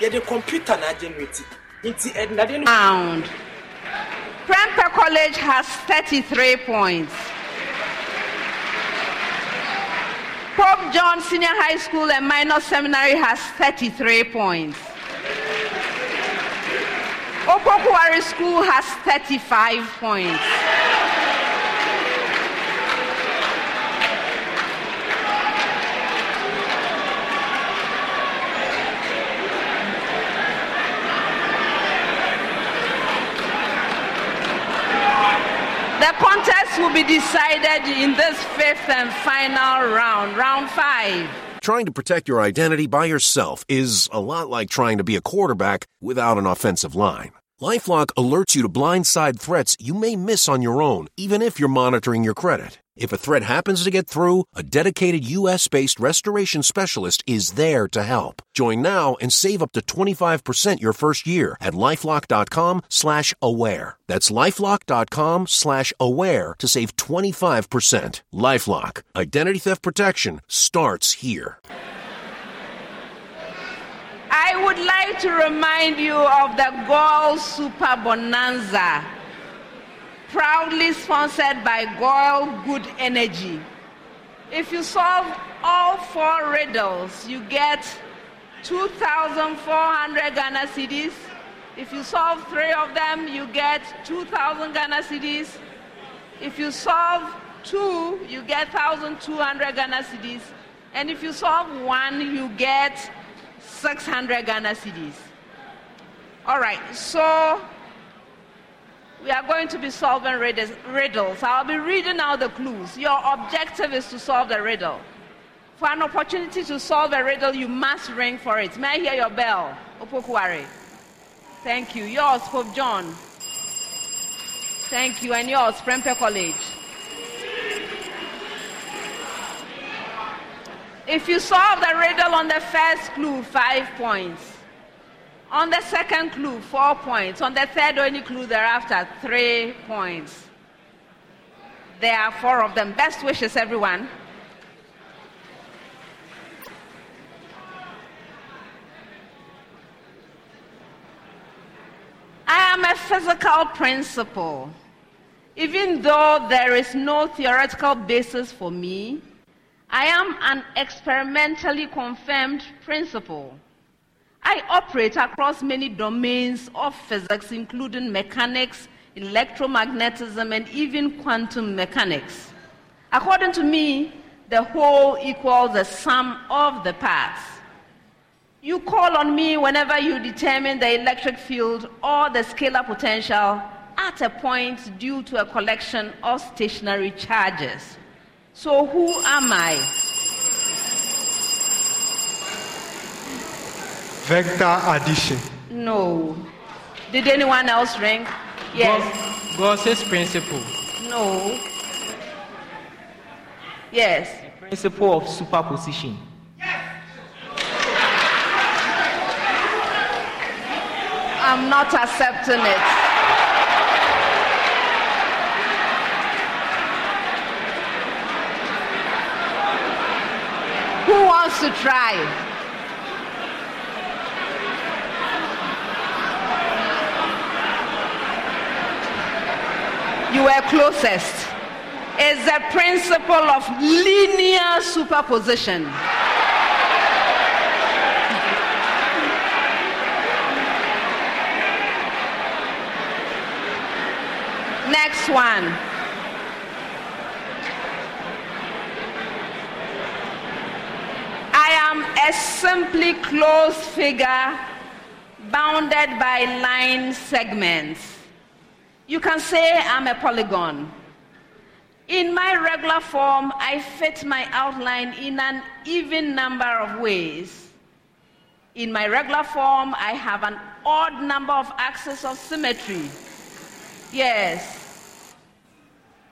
Yɛde computer na agenerate nti eh, ɛnade no Round. Prempeh College has 33 points. Pope John Senior High School and Minor Seminary has 33 points. Opoku Ware School has 35 points. The contest will be decided in this fifth and final round, round five. Trying to protect your identity by yourself is a lot like trying to be a quarterback without an offensive line. Lifelock alerts you to blindside threats you may miss on your own, even if you're monitoring your credit. If a threat happens to get through, a dedicated U.S. based restoration specialist is there to help. Join now and save up to 25% your first year at lifelock.com slash aware. That's lifelock.com slash aware to save 25%. Lifelock. Identity theft protection starts here. I would like to remind you of the GOIL Super Bonanza, proudly sponsored by GOIL Good Energy. If you solve all four riddles, you get 2,400 Ghana cedis. If you solve three of them, you get 2,000 Ghana cedis. If you solve two, you get 1,200 Ghana cedis. And if you solve one, you get 600 Ghana cedis. All right, so we are going to be solving riddles. I'll be reading out the clues. Your objective is to solve the riddle. For an opportunity to solve a riddle, you must ring for it. May I hear your bell? Opoku Ware. Thank you. Yours, Pope John. Thank you. And yours, Prempeh College. If you solve the riddle on the first clue, five points. On the second clue, four points. On the third or any clue thereafter, three points. There are four of them. Best wishes, everyone. I am a physical principle. Even though there is no theoretical basis for me, I am an experimentally confirmed principle. I operate across many domains of physics, including mechanics, electromagnetism, and even quantum mechanics. According to me, the whole equals the sum of the parts. You call on me whenever you determine the electric field or the scalar potential at a point due to a collection of stationary charges. So, who am I? Vector addition. No. Did anyone else ring? Yes. Gauss's principle. No. Yes. The principle of superposition. Yes. I'm not accepting it. Who wants to try? You were closest. It's the principle of linear superposition. Next one. I am a simply closed figure bounded by line segments. You can say I'm a polygon. In my regular form, I fit my outline in an even number of ways. In my regular form, I have an odd number of axes of symmetry. Yes.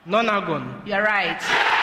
Nonagon. You're right.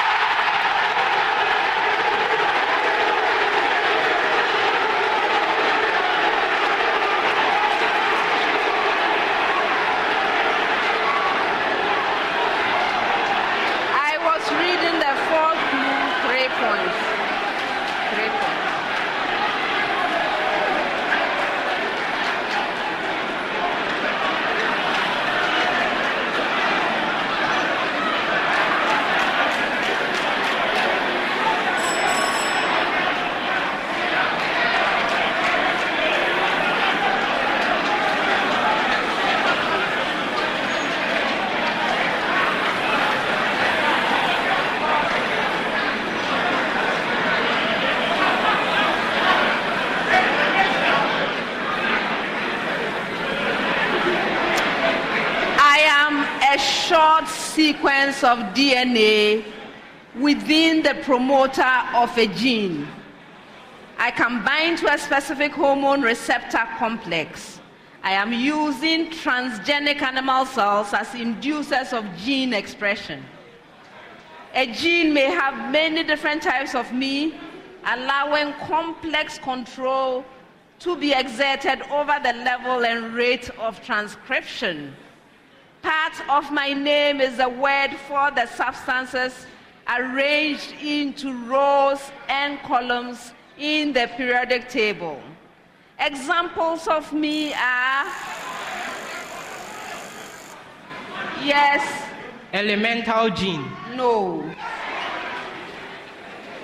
Of DNA within the promoter of a gene. I can bind to a specific hormone receptor complex. I am using transgenic animal cells as inducers of gene expression. A gene may have many different types of me, allowing complex control to be exerted over the level and rate of transcription Part of my name is a word for the substances arranged into rows and columns in the periodic table. Examples of me are yes. Elemental gene. No.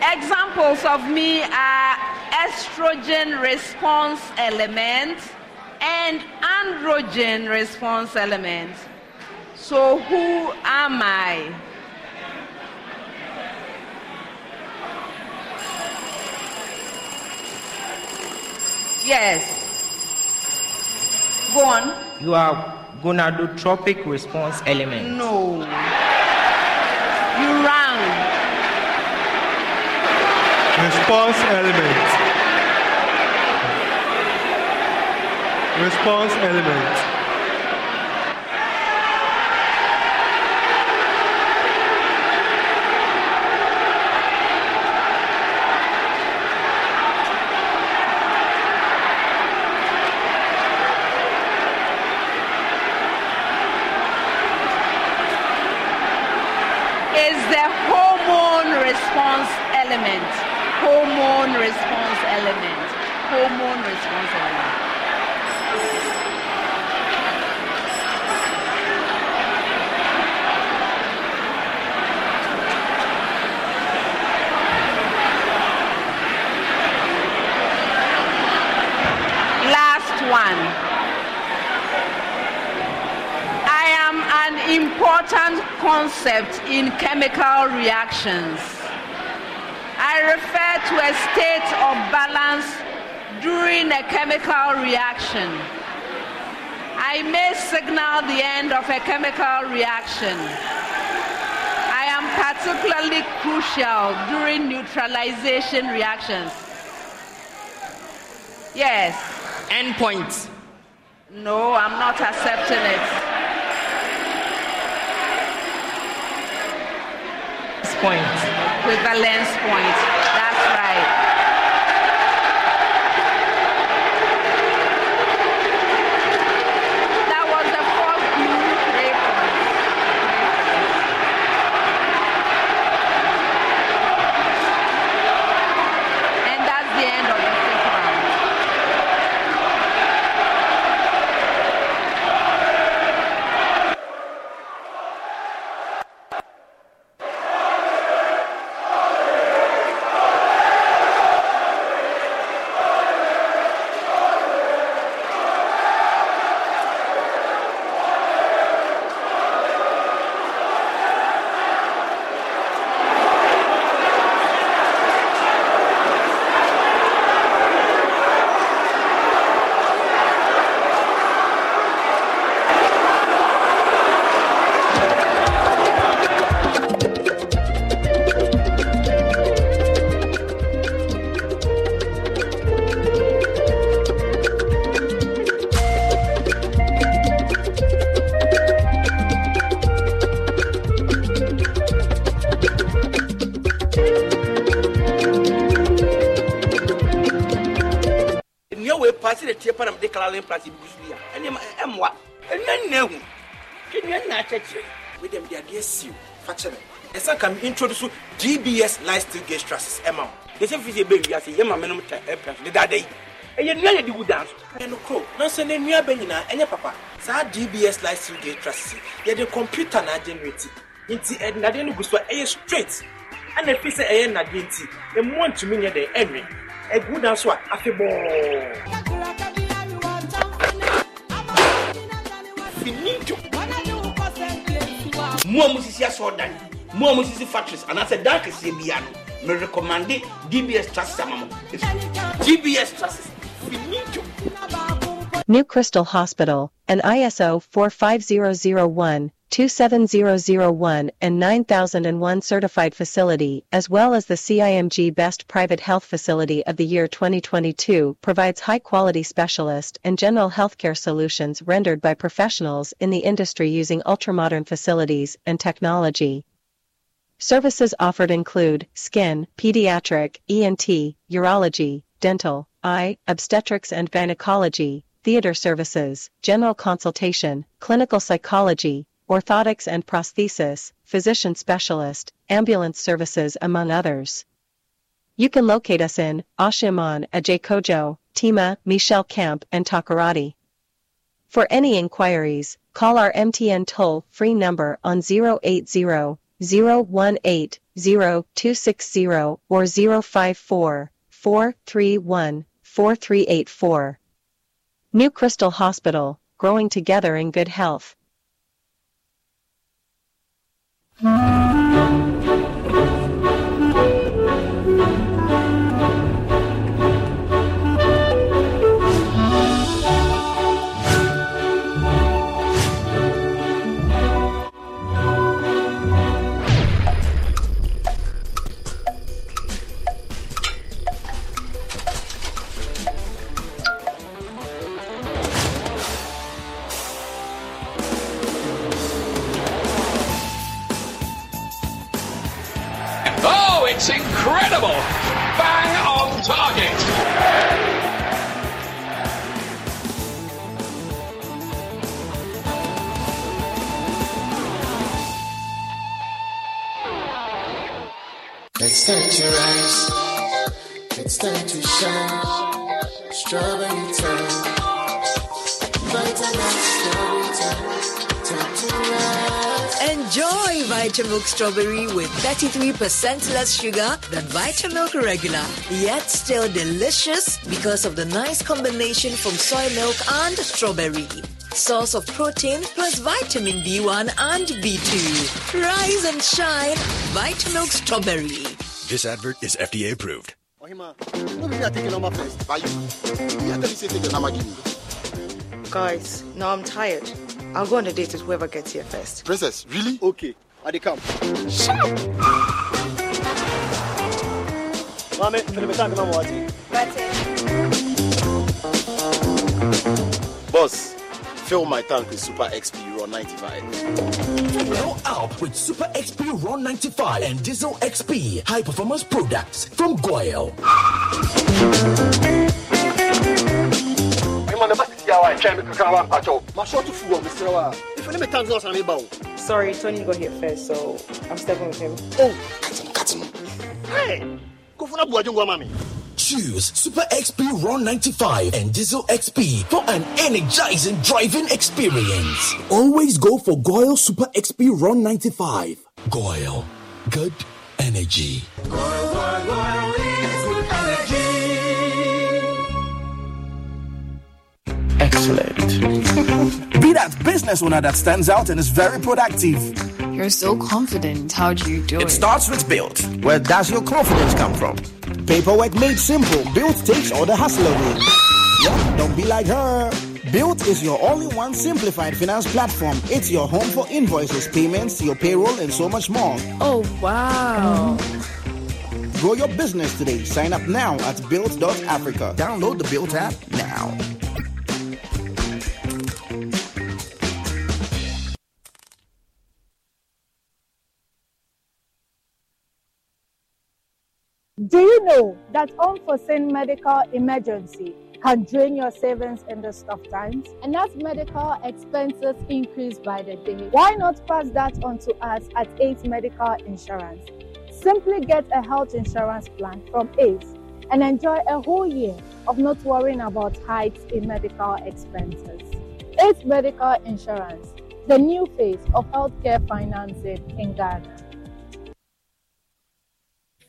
Examples of me are estrogen response element and androgen response element. So, who am I? Yes. Go on. You are gonadotropic response element. No. You rang. Response element. Response element. is the hormone response element. Hormone response element. Hormone response element. Last one. I am an important in chemical reactions. I refer to a state of balance during a chemical reaction. I may signal the end of a chemical reaction. I am particularly crucial during neutralization reactions. Yes. Endpoint. No, I'm not accepting it. Point. Equivalence point. That's right. Ɛsɛ ka me introduce so dbs lifestyle gauge trusses. Ɛma wo yɛsɛ fi sɛ ɛbɛwi ase yɛma menom ta ɛpɛ so dedada yi ɛyɛ nnua yɛde wu dan so ɛyɛ no koro nanso ne nnua bɛ nyinaa ɛnyɛ papa. Saa dbs lifestyle gauge trusses yi yɛde computer na agenerate nti ɛde nadeɛ no gu so a ɛyɛ straight. Ɛna ɛfi sɛ ɛyɛ nadeɛ nti ɛmmoa ntumi nyɛ dɛ ɛnwe ɛgu dan so a afebɔɔ finito mo a musisi asɔɔdan factories merecommande dbs dbs New Crystal Hospital, an ISO 45001, 27001 and 9001 certified facility as well as the CIMG Best Private Health Facility of the Year 2022 provides high-quality specialist and general healthcare solutions rendered by professionals in the industry using ultramodern facilities and technology. Services offered include skin, pediatric, ENT, urology, dental, eye, obstetrics and gynecology, theater services, general consultation, clinical psychology, orthotics and prosthesis, physician specialist, ambulance services among others. You can locate us in Ashaiman, Ajakojo, Tema, Michel Camp, and Takoradi. For any inquiries, call our MTN toll-free number on 080 018 0260 or 054 431 4384. New Crystal Hospital, growing together in good health. It's time to. It's time to shine. Strawberry time. Strawberry time. Time to rise. Enjoy Vitamilk Strawberry with 33% less sugar than Vitamilk Regular, yet still delicious because of the nice combination from soy milk and strawberry. Source of protein plus vitamin B1 and B2. Rise and shine, Vitamilk Strawberry. This advert is FDA approved. Ohima, no I take your number first. By you. You tell me say take your number give me. Guys, now I'm tired. I'll go on a date with whoever gets here first. Princess, really? Okay. I dey come. Shut up! Mame, feel me tank number what? Boss, fill my tank with Super XP Raw 95. Well up with Super XP Raw 95 and Diesel XP high performance products from GOIL. Ohima, never see how I try me kakra wa mpacho. Ma short to fool, Mr. Wa. If you me tank loss na me bow. Sorry, Tony got here first, so I'm stepping with him. Oh, cut him, cut him. Hey, go for na buwa jungo mami. Choose Super XP Raw 95 and Diesel XP for an energizing driving experience. Always go for GOIL Super XP Raw 95. GOIL, good energy. Excellent. Be that business owner that stands out and is very productive. You're so confident. How do you do it? It starts with Built. Where does your confidence come from? Paperwork made simple. Built takes all the hassle away. Yeah, don't be like her. Built is your only one simplified finance platform. It's your home for invoices, payments, your payroll, and so much more. Oh, wow. Grow your business today. Sign up now at built.africa. Download the Built app now. Do you know that unforeseen medical emergency can drain your savings in these tough times? And as medical expenses increase by the day, why not pass that on to us at ACE Medical Insurance? Simply get a health insurance plan from ACE and enjoy a whole year of not worrying about hikes in medical expenses. ACE Medical Insurance, the new face of healthcare financing in Ghana.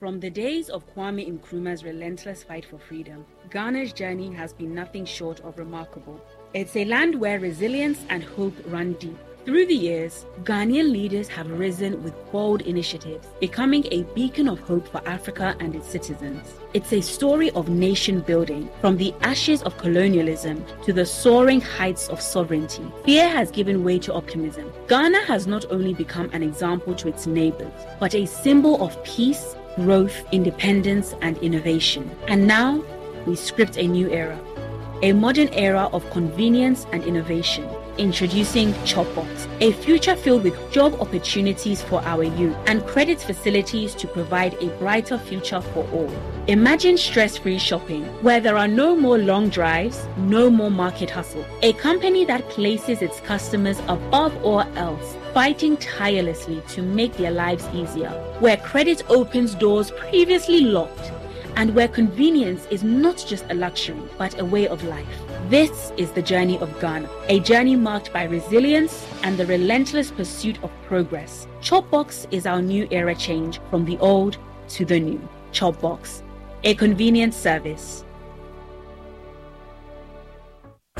From the days of Kwame Nkrumah's relentless fight for freedom, Ghana's journey has been nothing short of remarkable. It's a land where resilience and hope run deep. Through the years, Ghanaian leaders have risen with bold initiatives, becoming a beacon of hope for Africa and its citizens. It's a story of nation building, from the ashes of colonialism to the soaring heights of sovereignty. Fear has given way to optimism. Ghana has not only become an example to its neighbors, but a symbol of peace, growth, independence, and innovation. And now, we script a new era, a modern era of convenience and innovation. Introducing Chopbox, a future filled with job opportunities for our youth and credit facilities to provide a brighter future for all. Imagine stress free shopping where there are no more long drives, no more market hustle. A company that places its customers above all else, fighting tirelessly to make their lives easier, where credit opens doors previously locked, and where convenience is not just a luxury, but a way of life. This is the journey of Ghana, a journey marked by resilience and the relentless pursuit of progress. Chopbox is our new era change from the old to the new. Chopbox, a convenient service.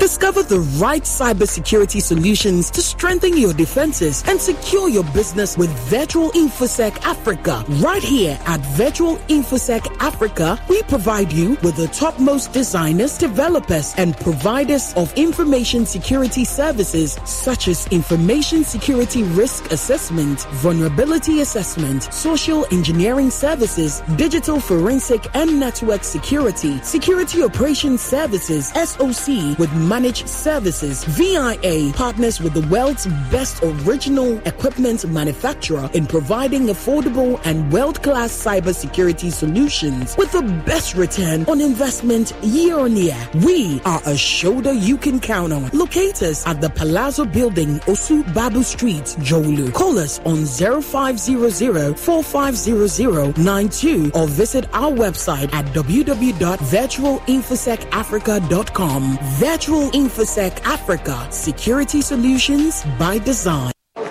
Discover the right cybersecurity solutions to strengthen your defenses and secure your business with Virtual InfoSec Africa. Right here at Virtual InfoSec Africa, we provide you with the topmost designers, developers, and providers of information security services such as information security risk assessment, vulnerability assessment, social engineering services, digital forensic and network security, security operations services, SOC with managed services. VIA partners with the world's best original equipment manufacturer in providing affordable and world-class cybersecurity solutions with the best return on investment year on year. We are a shoulder you can count on. Locate us at the Palazzo Building, Osu Badu Street, Jolu. Call us on 0500 450092 or visit our website at www.virtualinfosecafrica.com. Virtual InfoSec Africa Security Solutions by Design. Let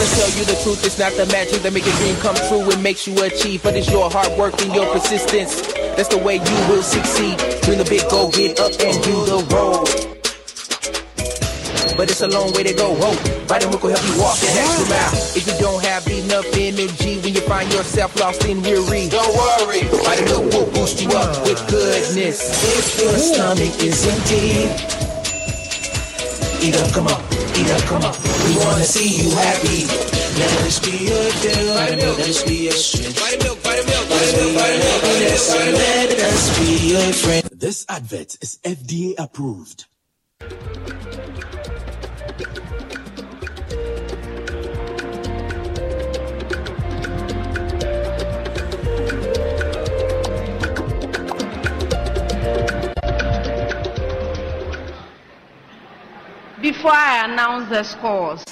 us tell you the truth, it's not the magic that make a dream come true and makes you achieve, but it's your hard work and your persistence. That's the way you will succeed. Dream the big goal, get up and do the road. But it's a long way to go. Whoa, Vitamin Milk will help you walk the extra mile. If you don't have enough energy when you find yourself lost and weary, don't worry. Vitamin Milk will boost you up with goodness. If your stomach is empty, eat up, come on, eat up, come on. We wanna see you happy. Let us be your deal. Vitamin Milk, let us be your strength. Vitamin Milk, Vitamin Milk, Vitamin Milk, Vitamin Milk. Yes, let us be your friend. This advert is FDA approved. Before I announce the scores,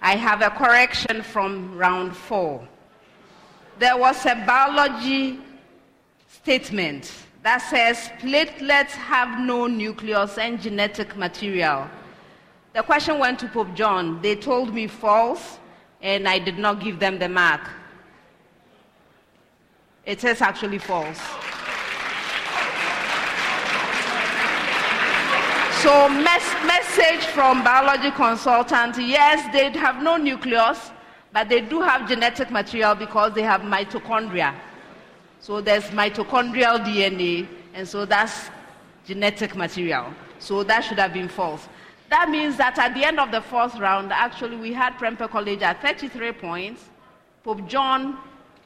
I have a correction from round four. There was a biology statement that says platelets have no nucleus and genetic material. The question went to Pope John. They told me false, and I did not give them the mark. It is actually false. So, mes- message from biology consultant yes, they have no nucleus, but they do have genetic material because they have mitochondria. So, there's mitochondrial DNA, and so that's genetic material. So, that should have been false. That means that at the end of the fourth round, actually, we had Prempeh College at 33 points, Pope John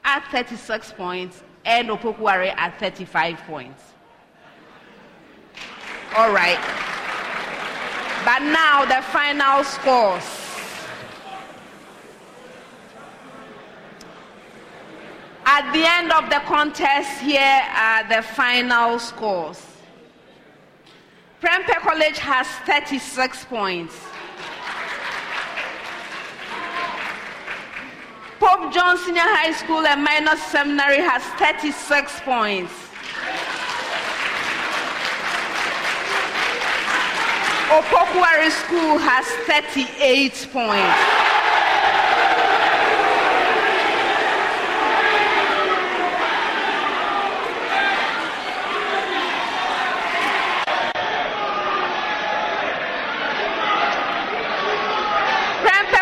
at 36 points, and Opoku Ware at 35 points. All right. But now the final scores. At the end of the contest, here are the final scores. Prempeh College has 36 points. Pope John Senior High School and Minor Seminary has 36 points. Opoku Ware School has 38 points.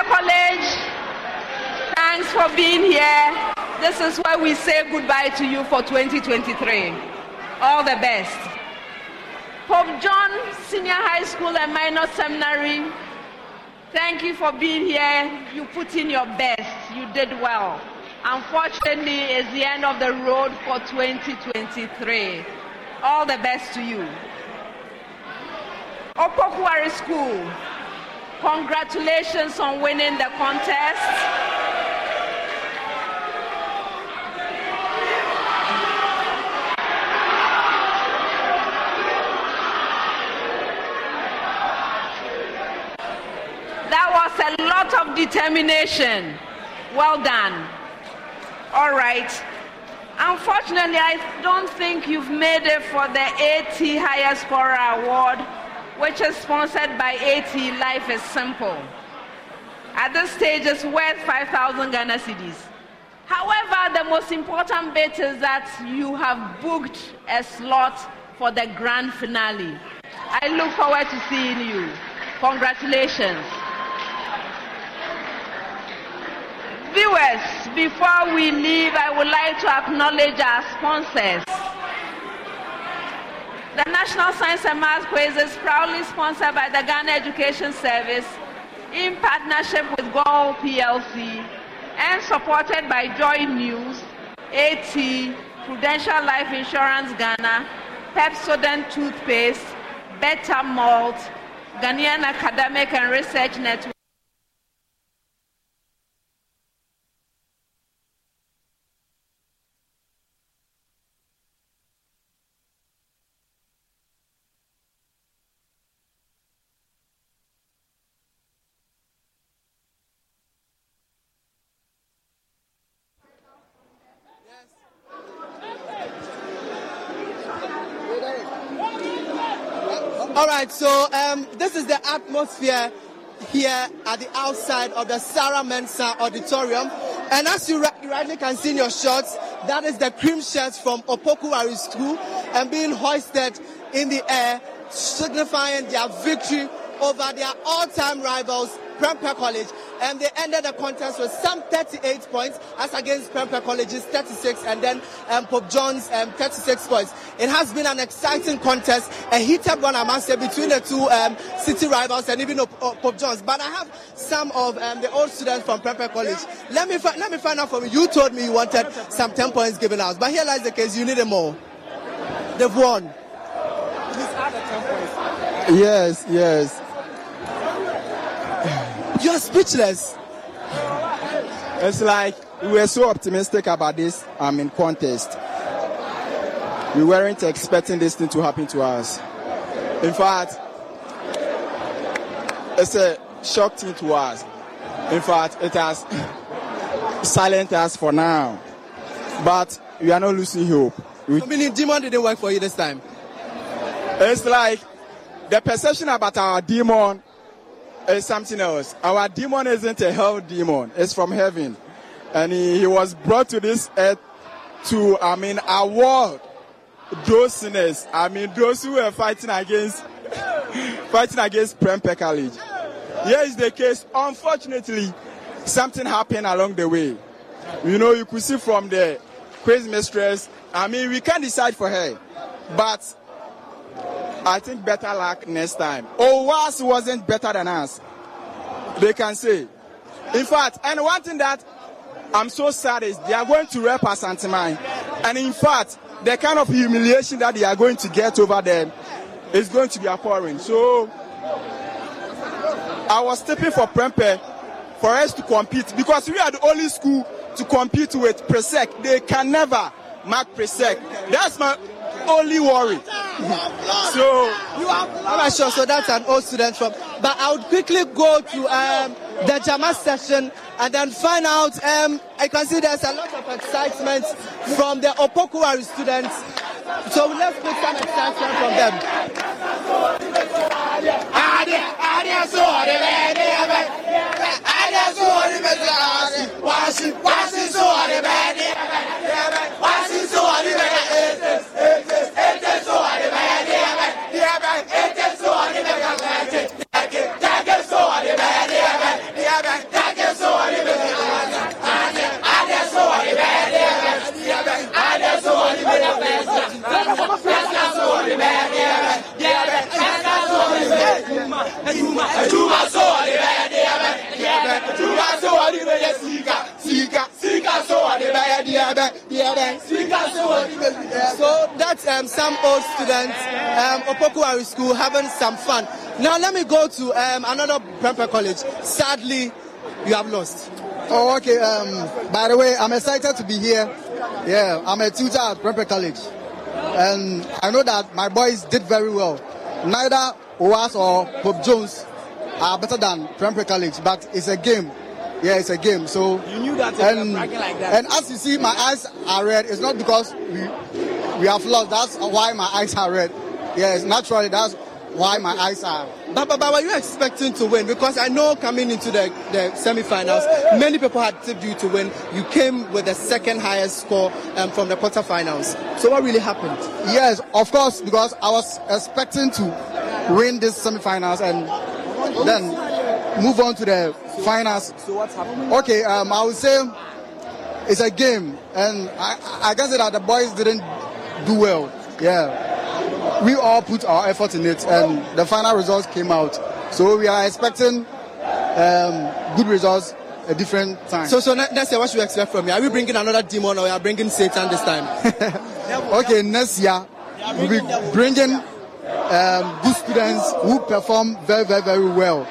College, thanks for being here. This is where we say goodbye to you for 2023. All the best. Pope John Senior High School and Minor Seminary, thank you for being here. You put in your best. You did well. Unfortunately, it's the end of the road for 2023. All the best to you. Opoku Ware School, congratulations on winning the contest. Was a lot of determination. Well done. All right. Unfortunately, I don't think you've made it for the AT Higher Scorer Award, which is sponsored by AT Life is Simple. at this stage it's worth 5,000 Ghana cedis. However, the most important bit is that you have booked a slot for the grand finale. I look forward to seeing you. Congratulations. Viewers, before we leave, I would like to acknowledge our sponsors. The National Science and Math Quiz is proudly sponsored by the Ghana Education Service in partnership with GOIL PLC and supported by Joy News, AT, Prudential Life Insurance Ghana, Pepsodent Toothpaste, Bettermalt, Ghanaian Academic and Research Network. All right, so um, this is the atmosphere here at the outside of the Sarah Mensah Auditorium. And as you, ri- you rightly can see in your shots, that is the cream shirts from Opoku Ware School and being hoisted in the air, signifying their victory over their all-time rivals, Prempeh College. And they ended the contest with some 38 points as against Prempeh College's 36 and then um, Pope John's um, 36 points. It has been an exciting contest, a heated one, I must say, between the two um, city rivals and even Op- Op- Pope John's. But I have some of um, the old students from Prempeh College. Let me, fi- let me find out from you. You told me you wanted some 10 points given out, but here lies the case. You need them more. They've won. Yes, yes. You're speechless. It's like we were so optimistic about this um, I mean contest. We weren't expecting this thing to happen to us. In fact, it's a shock thing to us. In fact, it has (coughs) silent us for now. But we are not losing hope. We, demon didn't work for you this time. it's like the perception about our demon is something else. Our demon isn't a hell demon, it's from heaven. And he, he was brought to this earth to, I mean, award those sinners. I mean, those who were fighting against, (laughs) fighting against Prempeh College. Here is the case. Unfortunately, something happened along the way. You know, you could see from the quiz mistress. I mean, we can't decide for her, but I think better luck next time. Owas wasn't better than us. They can say. In fact, and one thing that I'm so sad is they are going to rep us anti-mine. And in fact, the kind of humiliation that they are going to get over them is going to be appalling. So I was tipping for Prempeh for us to compete because we are the only school to compete with Presec. They can never mark Presec. That's my only worry. so I'm not sure. So that's an old student from. But I would quickly go to um, the Jama session and then find out. Um, I can see there's a lot of excitement from the Opoku Ware students. So let's put some excitement from them. So that's um, some old students, um, Opokuwari School, having some fun. Now let me go to um, another Prempeh College. Sadly, you have lost. Oh, okay. Um, by the way, I'm excited to be here. Yeah, I'm a tutor at Prempeh College. And I know that my boys did very well. Neither OAS or Pope John's are better than Prempeh College, but it's a game. Yeah, it's a game. So You knew that and, like that. and as you see, my eyes are red. It's not because we we have lost. That's why my eyes are red. Yes, naturally, that's why my eyes are But, but, but were you expecting to win? Because I know coming into the, the semi-finals, many people had tipped you to win. You came with the second highest score um, from the quarterfinals. So what really happened? Yes, of course, because I was expecting to win this semi-finals and then move on to the finals. So what's happened? Okay, um, I would say it's a game, and I, I say that the boys didn't do well. Yeah, we all put our effort in it, and the final results came out. So we are expecting um, good results a different time. So, so next year, what should we expect from you? Are we bringing another demon or are we bringing Satan this time? (laughs) okay, next year we'll be bringing um, good students who perform very, very, very well.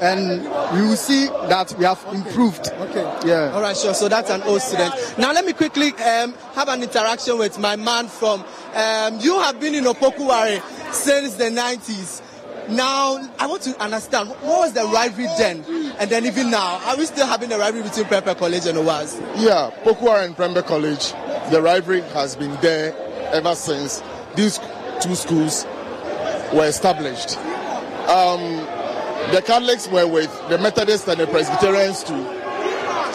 And we will see that we have improved. Okay. Yeah. All right, sure. So that's an old student. Now let me quickly um, have an interaction with my man from. Um, you have been in Opokuware since the 90s. Now I want to understand what was the rivalry then, and then even now, are we still having a rivalry between Prempeh College and OWAS? Yeah, Pokuara and Prempeh College, the rivalry has been there ever since these two schools were established. Um, the Catholics were with the Methodists and the Presbyterians to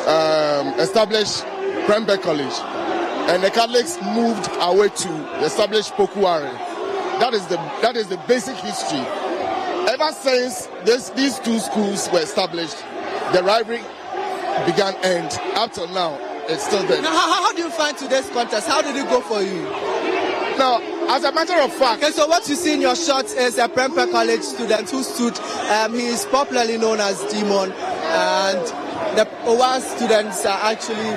um, establish Prempeh College, and the Catholics moved away to establish Pokuare. That is the that is the basic history. Ever since this, these two schools were established, the rivalry began and Up till now, it's still there. Now, how, how do you find today's contest? How did it go for you? Now, as a matter of fact, Okay, so what you see in your shot is a Prempeh College student who stood. Um, he is popularly known as Demon, and the OWAS students are actually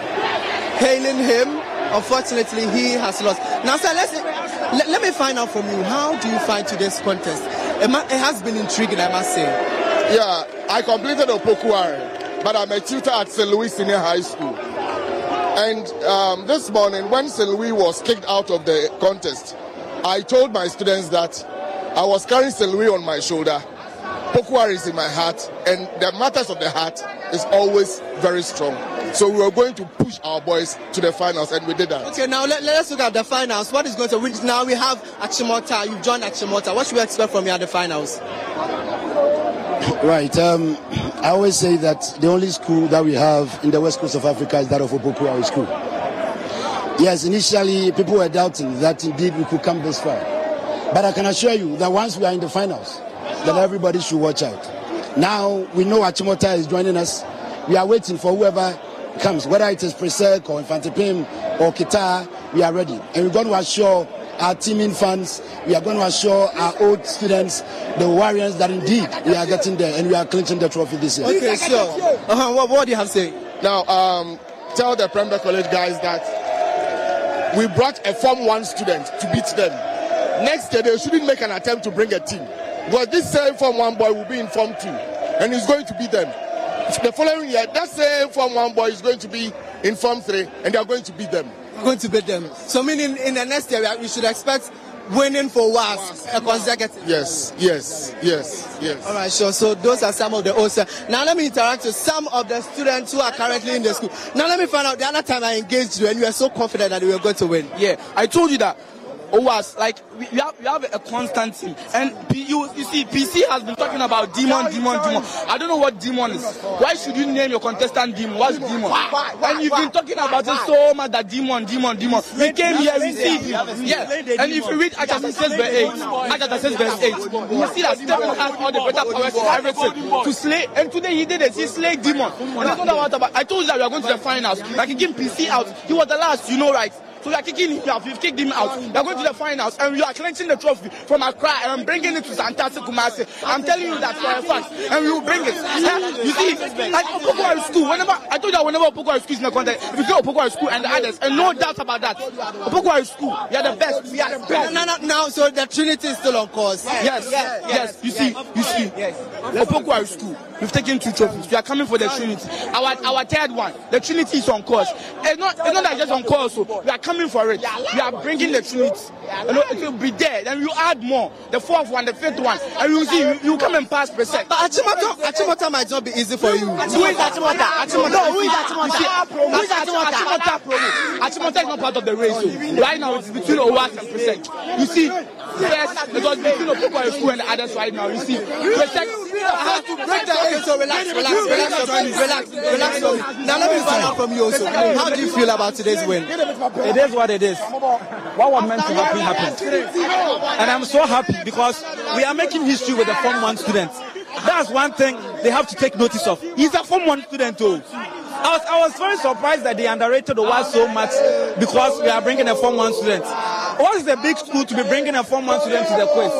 hailing him. Unfortunately, he has lost. Now, sir, let's, let, let me find out from you. How do you find today's contest? It, it has been intriguing, I must say. Yeah, I completed Opoku Ware, but I'm a tutor at St. Louis Senior High School. And um, this morning, when St. Louis was kicked out of the contest, I told my students that I was carrying St. Louis on my shoulder. Pokuare is in my heart, and the matters of the heart is always very strong. So we were going to push our boys to the finals, and we did that. Okay, now let, let us look at the finals. What is going to win? Now we have Achimota. You've joined Achimota. What should we expect from you at the finals? Right. Um, I always say that the only school that we have in the west coast of Africa is that of Opoku Ware School. Yes, initially people were doubting that indeed we could come this far. But I can assure you that once we are in the finals, then everybody should watch out. Now we know Achimota is joining us. We are waiting for whoever comes, whether it is Presec or Mfantsipim or Kita, we are ready. And we're going to assure our teaming fans, we are going to assure our old students, the Warriors, that indeed we are getting there and we are clinching the trophy this year. Okay, sure. Uh-huh. What, what do you have to say? Now, um, tell the Prempeh College guys that we brought a Form 1 student to beat them. Next year, they shouldn't make an attempt to bring a team. Because this same Form 1 boy will be in Form 2, and he's going to beat them. The following year, that same Form 1 boy is going to be in Form 3, and they are going to beat them. Going to beat them. So, meaning in the next year, we should expect winning for WAS a consecutive. Yes, yes, yes, yes. All right, sure. So those are some of the OSA. Now let me interact with some of the students who are currently in the school. Now let me find out the other time I engaged you and you were so confident that we were going to win. Yeah, I told you that. OWAS, like we, we have we have a constant team, and P, you you see PC has been talking about demon, demon, demon. I don't know what demon is. Why should you name your contestant demon? What's demon? And you've been talking about it so much that demon, demon, demon. We came here, we see him. Yeah, and if you read Acts 6 verse 8, Acts 6 verse 8, you see that Stephen has all the better powers and everything to slay. And today he did it. He slayed demon. And it's not about about. I told you that we are going to the finals. Like he gave PC out. He was the last. You know, right? So we are kicking him out. We've kicked him out. We are going to the finals, and we are clenching the trophy from Accra and bringing it to Santasi Kumasi. I'm telling you that for a fact, and we will bring it. You see, like Opokuwa school. Whenever I told you, that whenever Opokuwa school is in the context, if you go Opokuwa school and the others, and no doubt about that, Opokuwa school, we are the best. We are the best. No, no, no. So the Trinity is still on course. Yes, yes, You see, you see, Opokuwa school. We've taken two trophies. We are coming for the Trinity. Our our third one, the Trinity is on course. It's not it's not that just on course. So we are coming for it. We are bringing the Trinity. You know, it will be there. Then you add more. The fourth one, the fifth one, and you see you, you come and pass percent. But Achimota, Achimota might not be easy for you. Who is Achimota? Achimota. No, who is You Achimota? see, Who is Achimota? Achimota? Achimota promo. Achimota is not part of the race. So right now it's between Owas and percent. You see, Yes, it was between Opoku School and the other side now. You see, protect. have to break the egg, so relax, relax, relax, relax, relax, relax. Now let me find out from you also. How do you feel about today's win? It is what it is. What was meant to happen happened. And I'm so happy because we are making history with the Form 1 students. That's one thing they have to take notice of. He's a Form 1 student too. I was, I was very surprised that they underrated the WAS so much because we are bringing a Form 1 student. What is a big school to be bringing a Form 1 student to the quiz?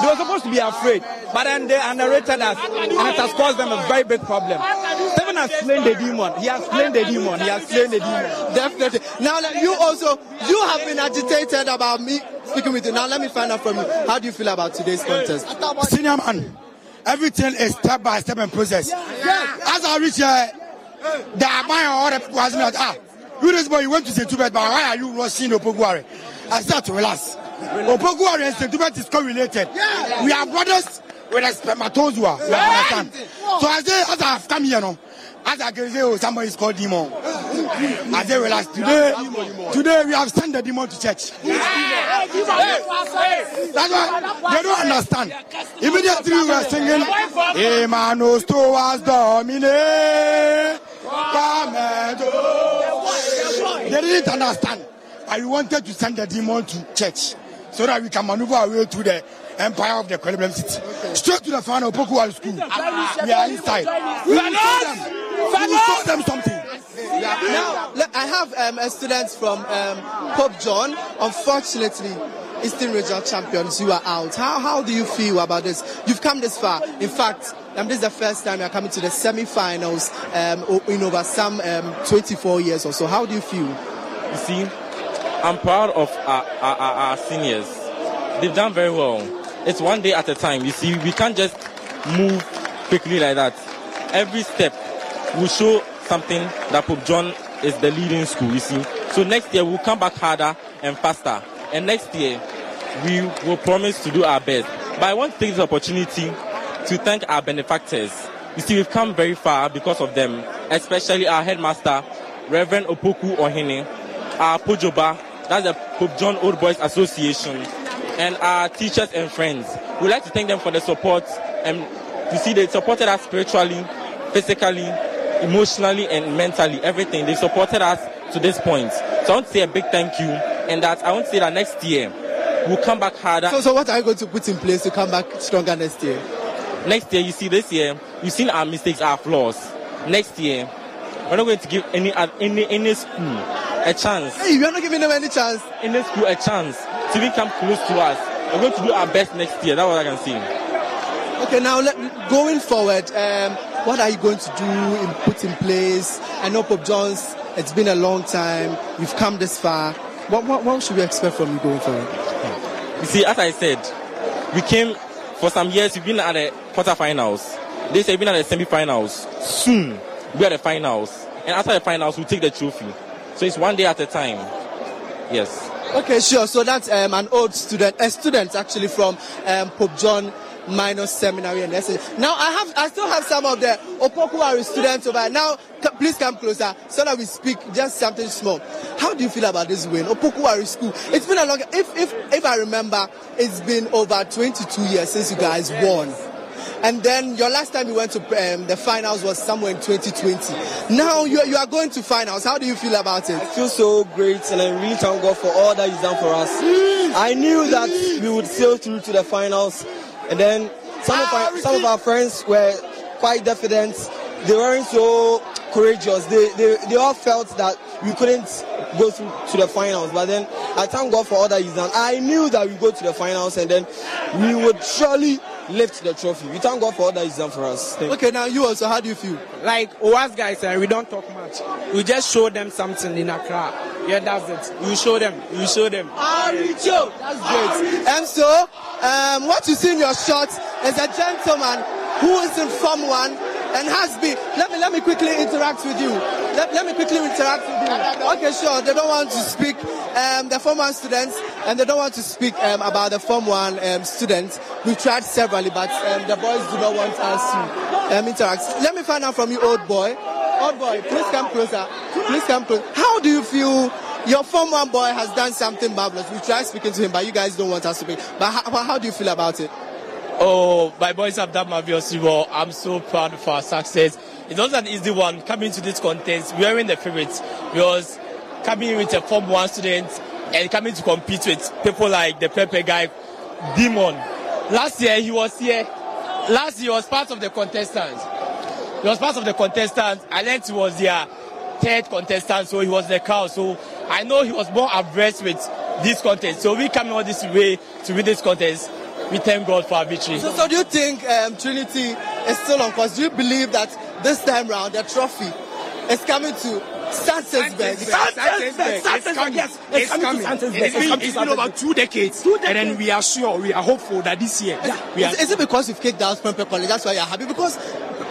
They were supposed to be afraid, but then they underrated us, and it has caused them a very big problem. Stephen has slain the demon. He has slain the demon. He has slain the demon. Definitely. Now, like, you also, you have been agitated about me speaking with you. Now, let me find out from you. How do you feel about today's contest? Senior man, everything is step by step and process. As I reach here, the amount of other people asking me, ah, you this boy, you went to St. Hubert, but why are you rushing Opoku Ware? I start to relax. Opoku Ware and St. Hubert is correlated. We are brothers with a spermatozoa. You understand? So I say, as I've come here, no, as I can say, oh, somebody is called demon. I say, relax. Today, today we have sent the demon to church. That's why they don't understand. Immediately we were singing, Emmanuel Stoas Domine. They didn't understand. I wanted to send the demon to church so that we can maneuver our way through the empire of the Equilibrium City. Straight to the final Pokuwa school. We are inside. We will show them. We will show them something. Now, I have um, a student from um, Pope John. Unfortunately, Eastern Regional Champions, you are out. How, how do you feel about this? You've come this far. In fact, um, this is the first time you're coming to the semi-finals um, in over some um, 24 years or so. How do you feel? You see, I'm proud of our, our, our, our seniors. They've done very well. It's one day at a time. You see, we can't just move quickly like that. Every step will show something that Pope John is the leading school, you see. So next year we'll come back harder and faster. And next year we will promise to do our best. But I want to take this opportunity to thank our benefactors. You see, we've come very far because of them, especially our headmaster, Reverend Opoku Ohene, our Pojoba, that's the Pope John Old Boys Association, and our teachers and friends. We'd like to thank them for the support. And you see, they supported us spiritually, physically, emotionally, and mentally. Everything. They supported us to this point. So I want to say a big thank you, and that I want to say that next year we'll come back harder. So, so what are you going to put in place to come back stronger next year? Next year, you see, this year, you've seen our mistakes, our flaws. Next year, we're not going to give any any any school a chance. Hey, you're not giving them any chance. Any school a chance even come close to us. We're going to do our best next year. That's what I can say. Okay, now let, going forward, um, what are you going to do and put in place? I know Pope John's, it's been a long time. You've come this far. What, what, what should we expect from you going forward? You see, as I said, we came for some years. We've been at the quarterfinals. They say we've been at the semi-finals. Soon, we're at the finals. And after the finals, we'll take the trophy. So it's one day at a time. Yes. Okay, sure. So that's um, an old student, a student actually from um, Pope John Minor Seminary and SS. Now I have, I still have some of the Opoku Ware students over. Now, c- please come closer so that we speak just something small. How do you feel about this win, Opoku Ware School? It's been a long. If if if I remember, it's been over 22 years since you guys won. And then your last time you went to um, the finals was somewhere in 2020. Now you, you are going to finals. How do you feel about it? I feel so great and I really thank God for all that He's done for us. I knew that we would sail through to the finals, and then some of our, some of our friends were quite diffident. They weren't so courageous. They, they, they all felt that we couldn't go through to the finals. But then I thank God for all that He's done. I knew that we go to the finals and then we would surely lift the trophy. We thank God for all that He's done for us. Thank (laughs) Okay, now you also. How do you feel? Like OAS guys, uh, we don't talk much. We just show them something in Accra. Yeah, that's it. You show them. You show them. Aricho. That's great. And so, um, what you see in your shot is a gentleman who is in Form 1 and has been. Let me, let me quickly interact with you. Let, let me quickly interact with you. Okay, sure. They don't want to speak, um, the Form 1 students, and they don't want to speak um, about the Form 1 um, students. We tried severally, but um, the boys do not want us to um, interact. Let me find out from you, old boy. Old boy, please come closer. Please come closer. How do you feel Your Form 1 boy has done something marvelous. We tried speaking to him, but you guys don't want us to be. But how, how do you feel about it? Oh, my boys have done marvelously well. I'm so proud of our success. It wasn't an easy one coming to this contest. We were in the favorites because coming with a Form 1 student and coming to compete with people like the Pepe guy, Demon. Last year he was here. Last year he was part of the contestants. He was part of the contestants. He was their third contestant, so he was the cow. So I know he was more averse with this contest. So we coming all this way to win this contest. We thank God for our victory. So, so do you think um, Trinity is still on course? Do you believe that this time round the trophy is coming to Santisberg? Santisberg. It's coming. Yes, it's, coming. It's been, it's been over two decades. two decades. And then we are sure, we are hopeful that this year. Yeah. We are, is, is it because you've kicked out Prempeh College? That's why you're happy? Because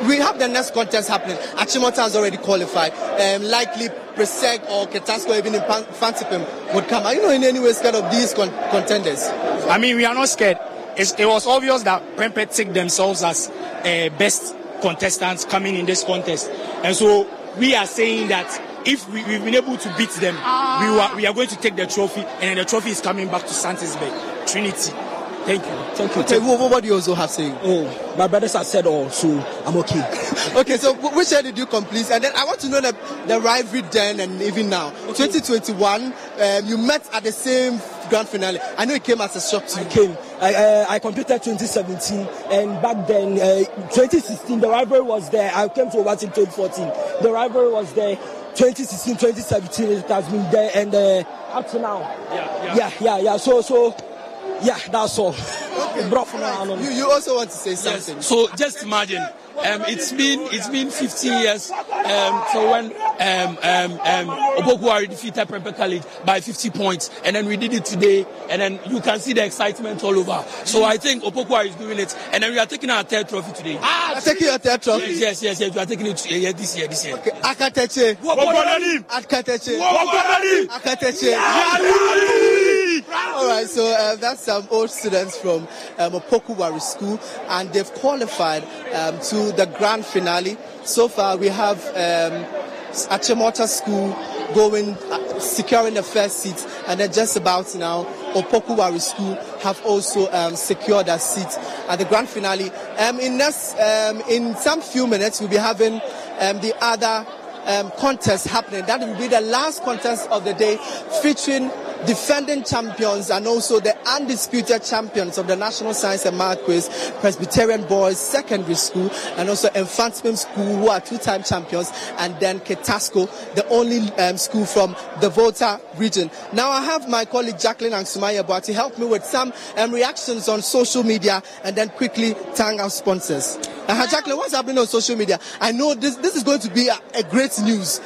we have the next contest happening. Achimota has already qualified. Um, likely Presec or Ketasco, even Mfantsipim would come. Are you not in any way scared of these con- contenders? I mean, we are not scared. It's, it was obvious that Prempeh take themselves as uh, best contestants coming in this contest. And so we are saying that if we, have been able to beat them, we, ah. are, we are going to take the trophy, and then the trophy is coming back to Santisberg. Trinity. Thank you. Thank you. Okay, what, what do you also have saying? Oh, my brothers have said all, so I'm okay. (laughs) okay, so which year did you complete? And then I want to know the, the rivalry then and even now. Okay. 2021, um, you met at the same grand finale. I know it came as a shock to you. I came. I, uh, I completed 2017, and back then, uh, 2016, the rivalry was there. I came to watch in 2014. The rivalry was there. 2016, 2017, it has been there, and uh, up to now. Yeah, yeah, yeah, yeah. yeah. So, so yeah, that's all. Okay. You, you also want to say something? Yes. So just imagine, um, it's been it's been 15 years. Um, so when um, um, um, Opoku Ware defeated Prempeh College by 50 points, and then we did it today, and then you can see the excitement all over. So I think Opoku Ware is doing it, and then we are taking our third trophy today. Ah, taking your third trophy. Yes, yes, yes, yes. We are taking it yeah, this year, this year. Okay, Akateche. Akateche. Akateche. All right, so uh, that's some old students from um, Opoku Ware School, and they've qualified um, to the grand finale. So far, we have um, Achimota School going, uh, securing the first seat, and then just about now, Opoku Ware School have also um, secured a seat at the grand finale. Um, in um, in some few minutes, we'll be having um, the other um, contest happening. That will be the last contest of the day, featuring defending champions and also the undisputed champions of the National Science and Math Quiz, Presbyterian Boys Secondary School, and also Mfantsipim School, who are two-time champions, and then Ketasco, the only um, school from the Volta region. Now I have my colleague Jacqueline Angsumaya to help me with some um, reactions on social media, and then quickly thank our sponsors. Uh, Jacqueline, what's happening on social media? I know this this is going to be a, a great news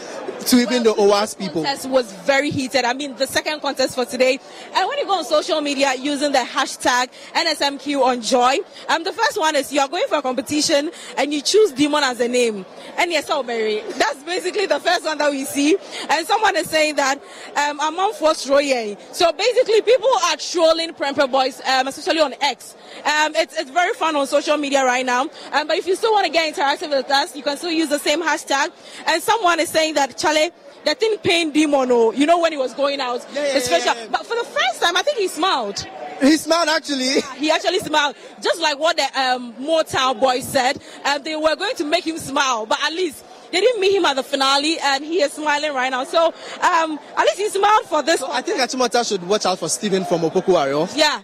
to even the OWAS people. Contest was very heated. I mean, the second contest for today. And when you go on social media using the hashtag NSMQ on Joy, um, the first one is you are going for a competition and you choose Demon as a name. And yes, oh Mary, that's basically the first one that we see. And someone is saying that um, among force Roye. So basically, people are trolling Prempeh Boys, um, especially on X. Um, it's, it's very fun on social media right now. Um, but if you still want to get interactive with us, you can still use the same hashtag. And someone is saying that Charlie, the thing pain demon, oh, you know, when he was going out, yeah, yeah, special. Yeah, but for the first time, I think he smiled. He smiled actually. He actually smiled, just like what the um, Motown boys said. Um, they were going to make him smile, but at least they didn't meet him at the finale, and he is smiling right now. So um, at least he smiled for this. So I think Achimota should watch out for Stephen from Opoku Opokuwari. Yeah.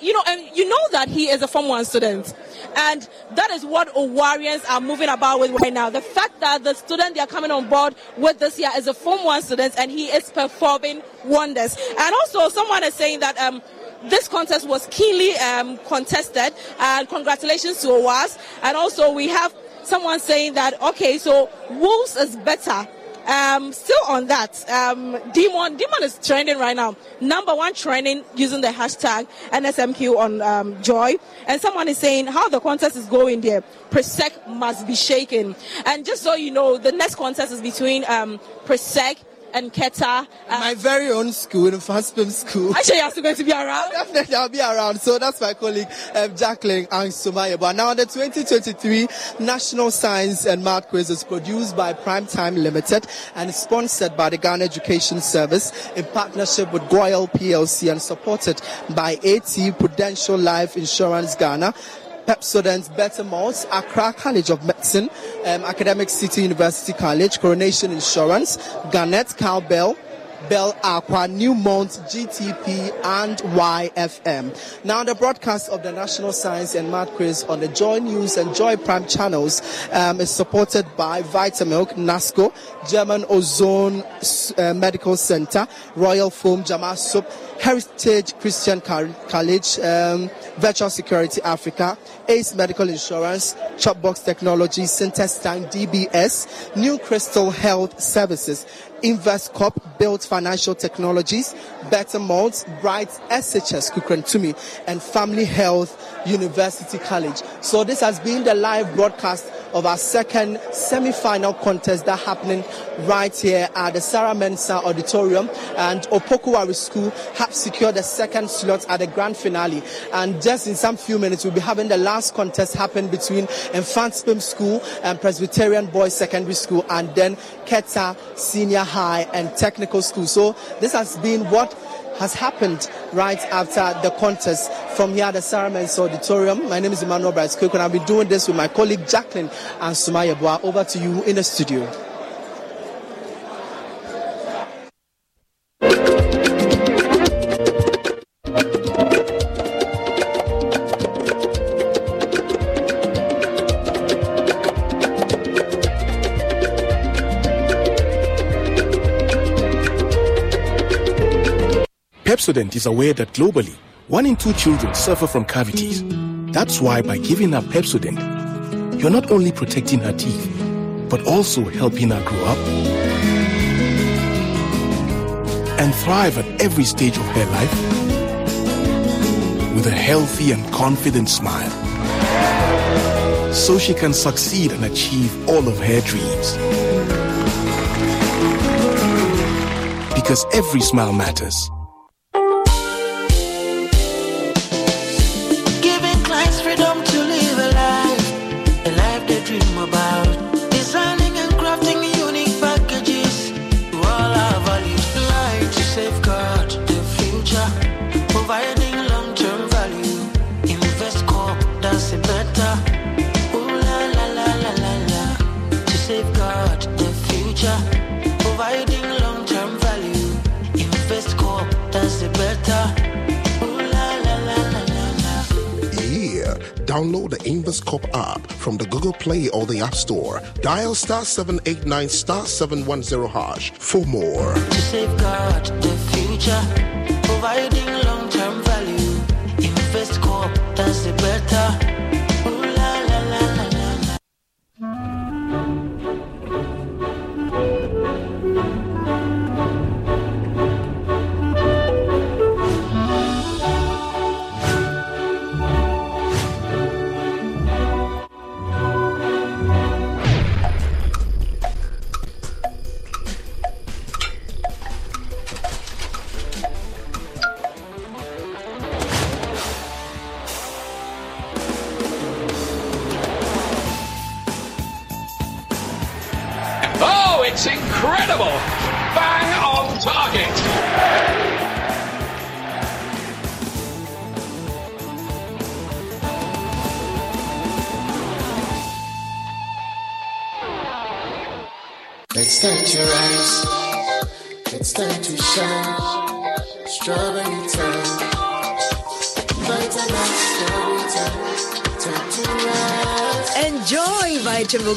You know, and you know that he is a Form 1 student. And that is what Owarians are moving about with right now. The fact that the student they are coming on board with this year is a Form 1 student and he is performing wonders. And also, someone is saying that um, this contest was keenly um, contested. And congratulations to OWAS. And also, we have someone saying that, okay, so Wolves is better um, still on that, um, Demon, Demon is trending right now. Number one trending using the hashtag NSMQ on um, Joy. And someone is saying how the contest is going there. Presec must be shaken. And just so you know, the next contest is between um, Presec and Keta. Uh, my very own school, Mfantsipim School. Actually, you're still going to be around? Definitely, I'll be around. So that's my colleague, um, Jacqueline and. But now the 2023 National Science and Math Quiz is produced by Primetime Limited and sponsored by the Ghana Education Service in partnership with GOIL PLC and supported by AT Prudential Life Insurance Ghana. Pepsodent, Better Accra College of Medicine, um, Academic City University College, Coronation Insurance, Garnet Cowbell, Bell Aqua, Newmont, GTP, and YFM. Now, the broadcast of the National Science and Math Quiz on the Joy News and Joy Prime channels um, is supported by Vitamilk, NASCO, German Ozone uh, Medical Center, Royal Foam Jama Soup, Heritage Christian College, um, Virtual Security Africa, Ace Medical Insurance, Chopbox Technology, Syntestine DBS, New Crystal Health Services, Investcorp, Built Financial Technologies, Bettermalt, Bright SHS Kukurantumi, and Family Health University College. So this has been the live broadcast of our second semi-final contest that happening right here at the Sarah Mensah Auditorium. And Opoku Ware School have secured the second slot at the grand finale. And just in some few minutes, we'll be having the last contest happen between Mfantsipim School and Presbyterian Boys Secondary School, and then Keta Senior High and Technical School. So this has been what has happened right after the contest from here at the Sarah Auditorium. My name is Emmanuel Bryce Cook, and I'll be doing this with my colleague Jacqueline and Sumaya Boa. Over to you in the studio. Pepsodent is aware that globally, one in two children suffer from cavities. That's why by giving her Pepsodent, you're not only protecting her teeth, but also helping her grow up and thrive at every stage of her life with a healthy and confident smile so she can succeed and achieve all of her dreams. Because every smile matters. Download the Investcorp app from the Google Play or the App Store. Dial star 789 star 710 hash for more. To safeguard the future, providing long term value. Investcorp does it better.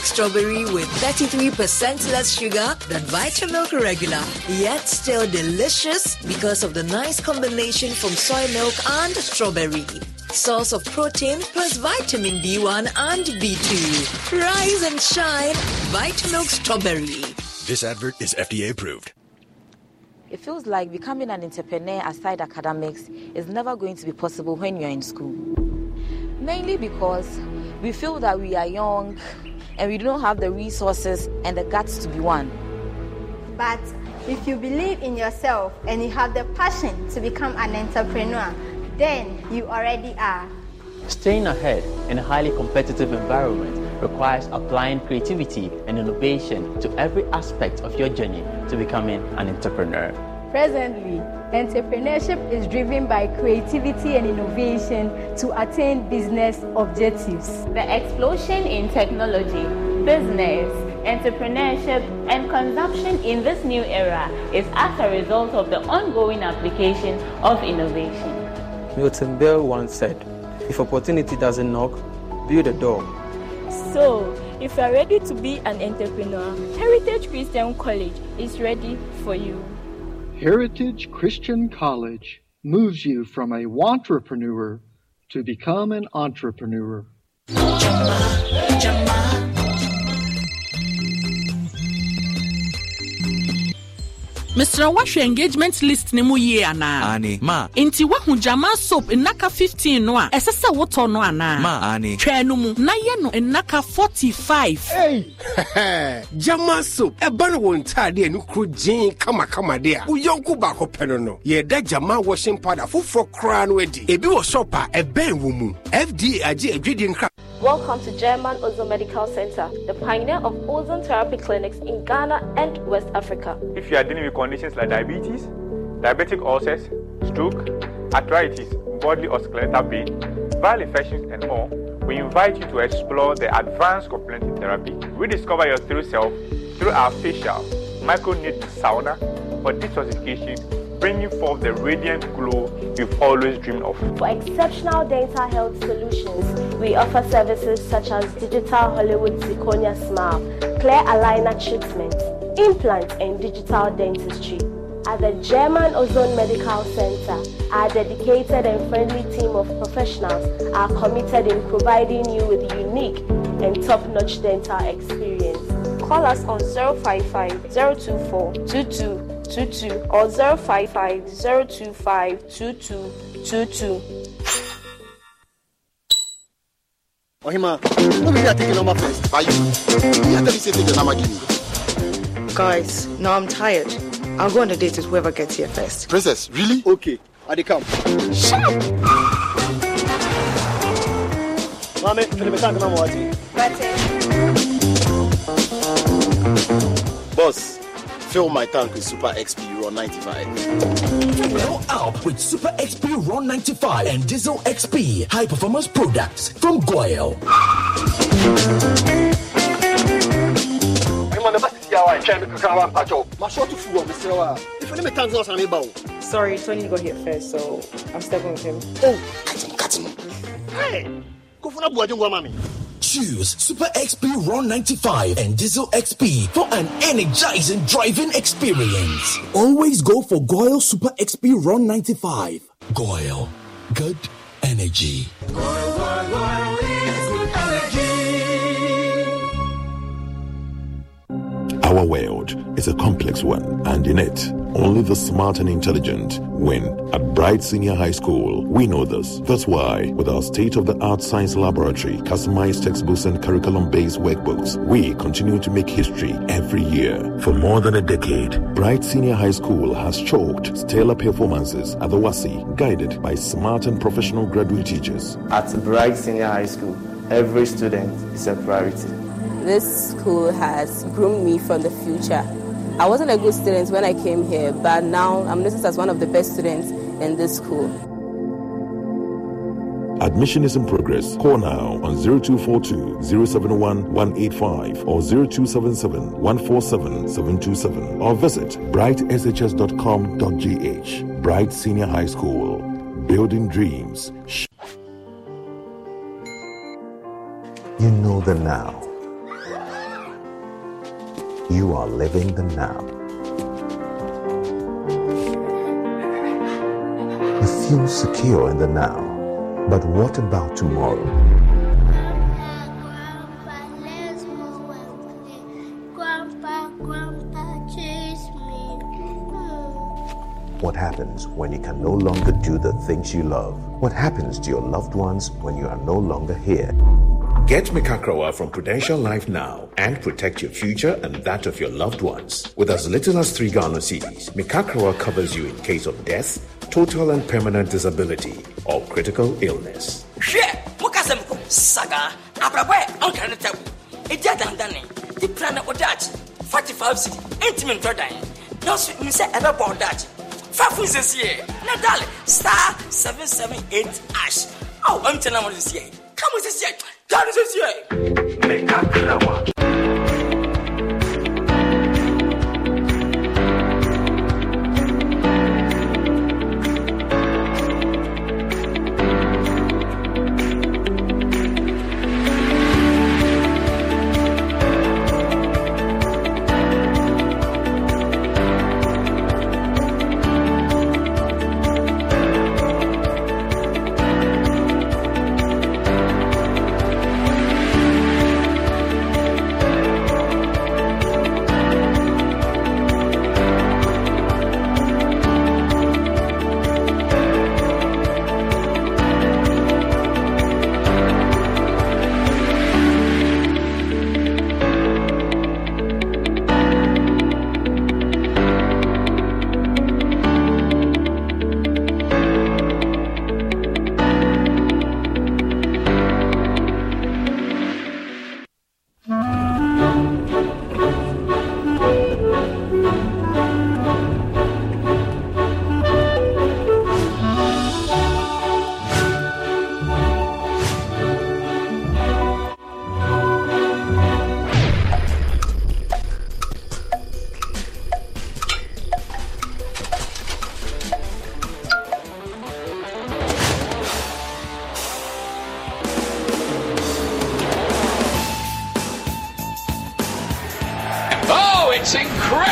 Vitamilk Strawberry with 33% less sugar than Vitamilk Regular, yet still delicious because of the nice combination from soy milk and strawberry. Source of protein plus vitamin B1 and B2. Rise and shine, Vitamilk Strawberry. This advert is FDA approved. It feels like becoming an entrepreneur aside academics is never going to be possible when you're in school. Mainly because we feel that we are young, and we don't have the resources and the guts to be one. But If you believe in yourself and you have the passion to become an entrepreneur, then you already are. Staying ahead in a highly competitive environment requires applying creativity and innovation to every aspect of your journey to becoming an entrepreneur. Presently, entrepreneurship is driven by creativity and innovation to attain business objectives. The explosion in technology, business, entrepreneurship, and consumption in this new era is as a result of the ongoing application of innovation. Milton Berle once said, If opportunity doesn't knock, build a door. So, if you are ready to be an entrepreneur, Heritage Christian College is ready for you. Heritage Christian College moves you from a wantrepreneur to become an entrepreneur. Mesrɛ woahwɛ engagement list ne mu yie anaa ane ma. Enti woahu gyama soap nnaka 15 no a ɛsɛ sɛ wotɔ no anaa ma. Ane twɛɛ no mu. Na yɛ no nnaka 45 Hey! (laughs) Jama soap ɛba no wɔ ntaade a ne kuro gyee kamakama de a wo yɔnko baako pɛ no no yɛda Jama washing powder foforɔ koraa no adi. Ebi wɔ shop a ɛbɛn wɔ mu. FDA agye adwedi nkra Welcome to German Ozone Medical Center, the pioneer of ozone therapy clinics in Ghana and West Africa. If you are dealing with conditions like diabetes, diabetic ulcers, stroke, arthritis, bodily or skeletal pain, viral infections, and more, we invite you to explore the advanced complementary therapy. Rediscover your true self through our facial, microneedling sauna, or detoxification, bringing forth the radiant glow you've always dreamed of. For exceptional dental health solutions, we offer services such as digital Hollywood zirconia smile, clear aligner treatment, implants, and digital dentistry. At the German Ozone Medical Center, our dedicated and friendly team of professionals are committed in providing you with unique and top-notch dental experience. Call us on 055 024 2222 or 055 025 2222. Ohima, who will you take a number first? Are you? You have to say take the number give me. Guys, now I'm tired. I'll go on a date with whoever gets here first. Princess, really? Okay, I dey come. Shut up! Mame, feel me tank na mo Boss, fill my tank with Super XP Euro 95. Well up with Super XP Ron 95 and Diesel XP high performance products from Goyle. Sorry, Tony got here first, so I'm stepping with him. Oh, cut him, cut him. Hey, go for that boy, don't go, mommy. Choose Super XP Ron 95 and Diesel XP for an energizing driving experience. Always go for GOIL Super XP Ron 95. GOIL, good energy. Our world is a complex one, and in it, only the smart and intelligent win. At Bright Senior High School, we know this. That's why, with our state of the art science laboratory, customized textbooks, and curriculum based workbooks, we continue to make history every year. For more than a decade, Bright Senior High School has chalked stellar performances at the WASSCE, guided by smart and professional graduate teachers. At Bright Senior High School, every student is a priority. This school has groomed me for the future. I wasn't a good student when I came here, but now I'm listed as one of the best students in this school. Admission is in progress. Call now on 0242 071 185 or 0277 147 727 or visit brightshs.com.gh. Bright Senior High School. Building dreams. You know the now. You are living the now. You feel secure in the now. But what about tomorrow? What happens when you can no longer do the things you love? What happens to your loved ones when you are no longer here? Get Mikakrawa from Prudential Life now and protect your future and that of your loved ones. With as little as three Ghana cedis, Mikakrawa covers you in case of death, total and permanent disability, or critical illness. saga no tabu. Ɛdi adandane de pra na ɔdaakye 45 cedi ɛntimi ntɔ dan nanso nim sɛ ɛbɛbɔ ɔdaakye fa fo nsɛsie na dale star 778 ash. Ao ɔmkyɛ mo sɛsie ka mo sɛsie ka no sɛsie mekakrawa Oh,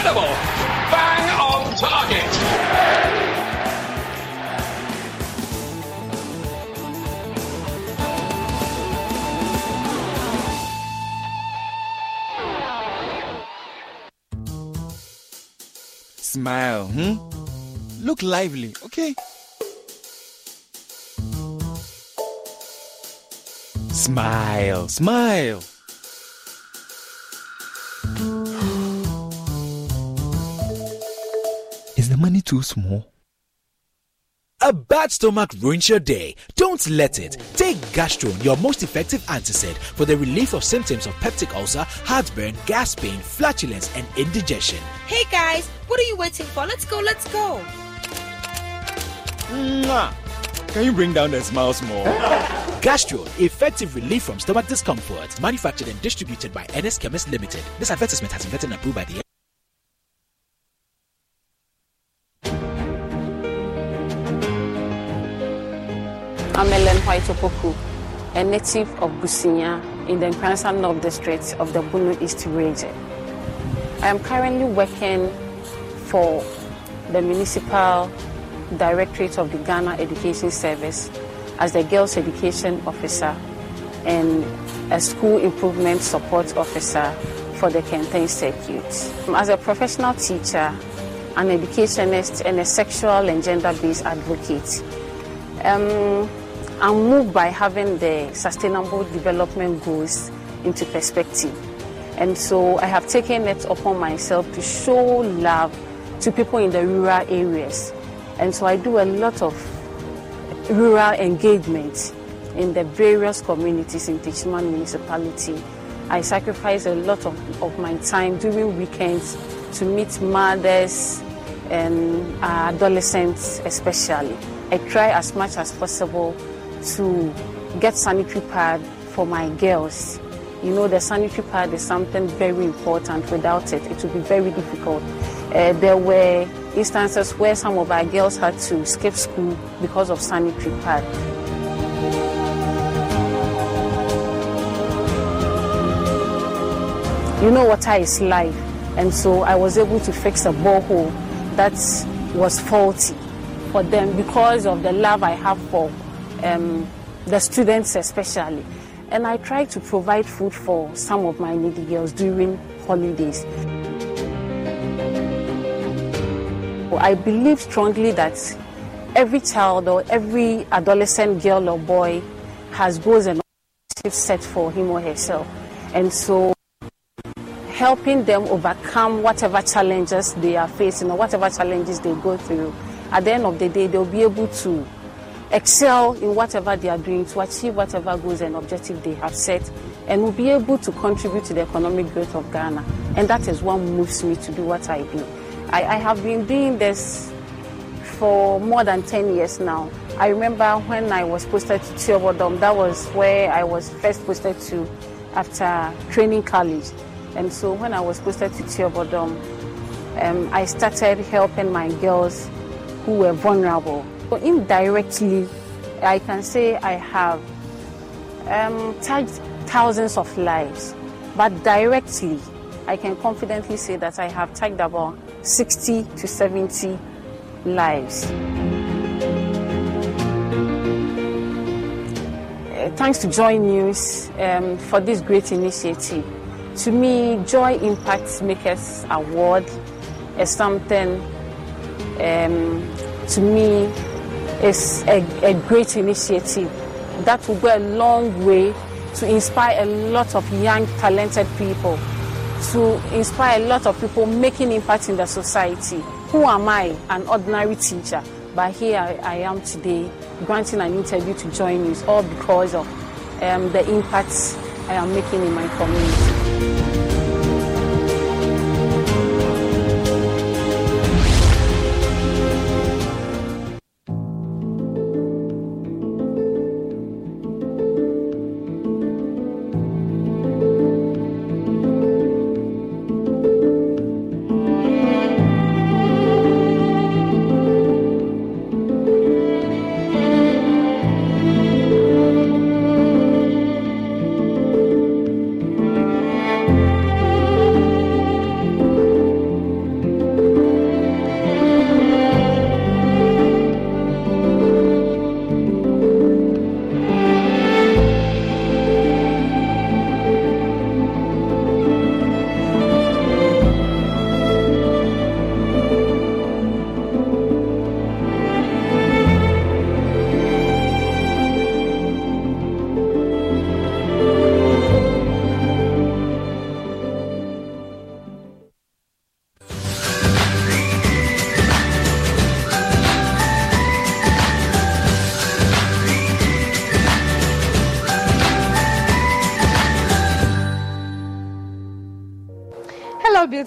incredible! Bang on target! Smile, hmm? Look lively, okay? Smile, smile. Too small? A bad stomach ruins your day. Don't let it. Take Gastron, your most effective antacid for the relief of symptoms of peptic ulcer, heartburn, gas pain, flatulence, and indigestion. Hey guys, what are you waiting for? Let's go, let's go. Mwah. Can you bring down the smiles more? (laughs) Gastron, effective relief from stomach discomfort. Manufactured and distributed by NS Chemist Limited. This advertisement has been vetted and approved by the I'm Ellen White Opoku, a native of Businya in the Nkoranza North District of the Bono East region. I am currently working for the Municipal Directorate of the Ghana Education Service as the Girls Education Officer and a School Improvement Support Officer for the Kenten Circuit. As a professional teacher, an educationist, and a sexual and gender based advocate, um, I'm moved by having the sustainable development goals into perspective. And so I have taken it upon myself to show love to people in the rural areas. And so I do a lot of rural engagement in the various communities in Techiman municipality. I sacrifice a lot of, of my time during weekends to meet mothers and uh, adolescents especially. I try as much as possible to get sanitary pad for my girls. You know, the sanitary pad is something very important. Without it, it would be very difficult. Uh, there were instances where some of our girls had to skip school because of sanitary pad. You know, water is life, and so I was able to fix a borehole that was faulty for them because of the love I have for um, the students, especially. And I try to provide food for some of my needy girls during holidays. I believe strongly that every child or every adolescent girl or boy has goals and objectives set for him or herself. And so helping them overcome whatever challenges they are facing or whatever challenges they go through, at the end of the day, they'll be able to excel in whatever they are doing to achieve whatever goals and objectives they have set and will be able to contribute to the economic growth of Ghana. And that is what moves me to do what I do. I, I have been doing this for more than 10 years now. I remember when I was posted to Tuobodom, that was where I was first posted to after training college. And so when I was posted to Tuobodom, um, I started helping my girls who were vulnerable. So indirectly, I can say I have um, touched thousands of lives, but directly, I can confidently say that I have touched about 60 to 70 lives. Uh, thanks to Joy News um, for this great initiative. To me, Joy Impact Makers Award is something um, to me is a, a great initiative that will go a long way to inspire a lot of young, talented people, to inspire a lot of people making impact in the society. Who am I? An ordinary teacher. But here I, I am today granting an interview to Joy News, all because of um, the impact I am making in my community.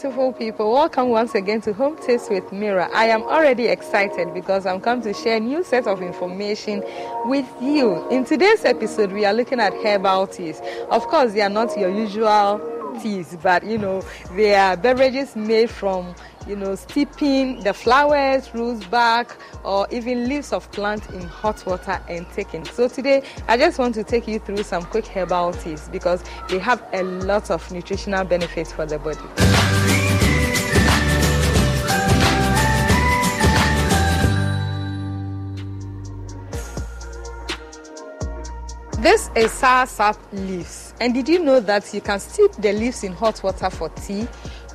Beautiful people. Welcome once again to Home Tips with Mira. I am already excited because I'm come to share a new set of information with you. In today's episode, we are looking at herbal teas. Of course, they are not your usual teas, but you know, they are beverages made from you know, steeping the flowers, rose bark, or even leaves of plant in hot water and taking. So today, I just want to take you through some quick herbal teas because they have a lot of nutritional benefits for the body. This is soursop leaves. And did you know that you can steep the leaves in hot water for tea?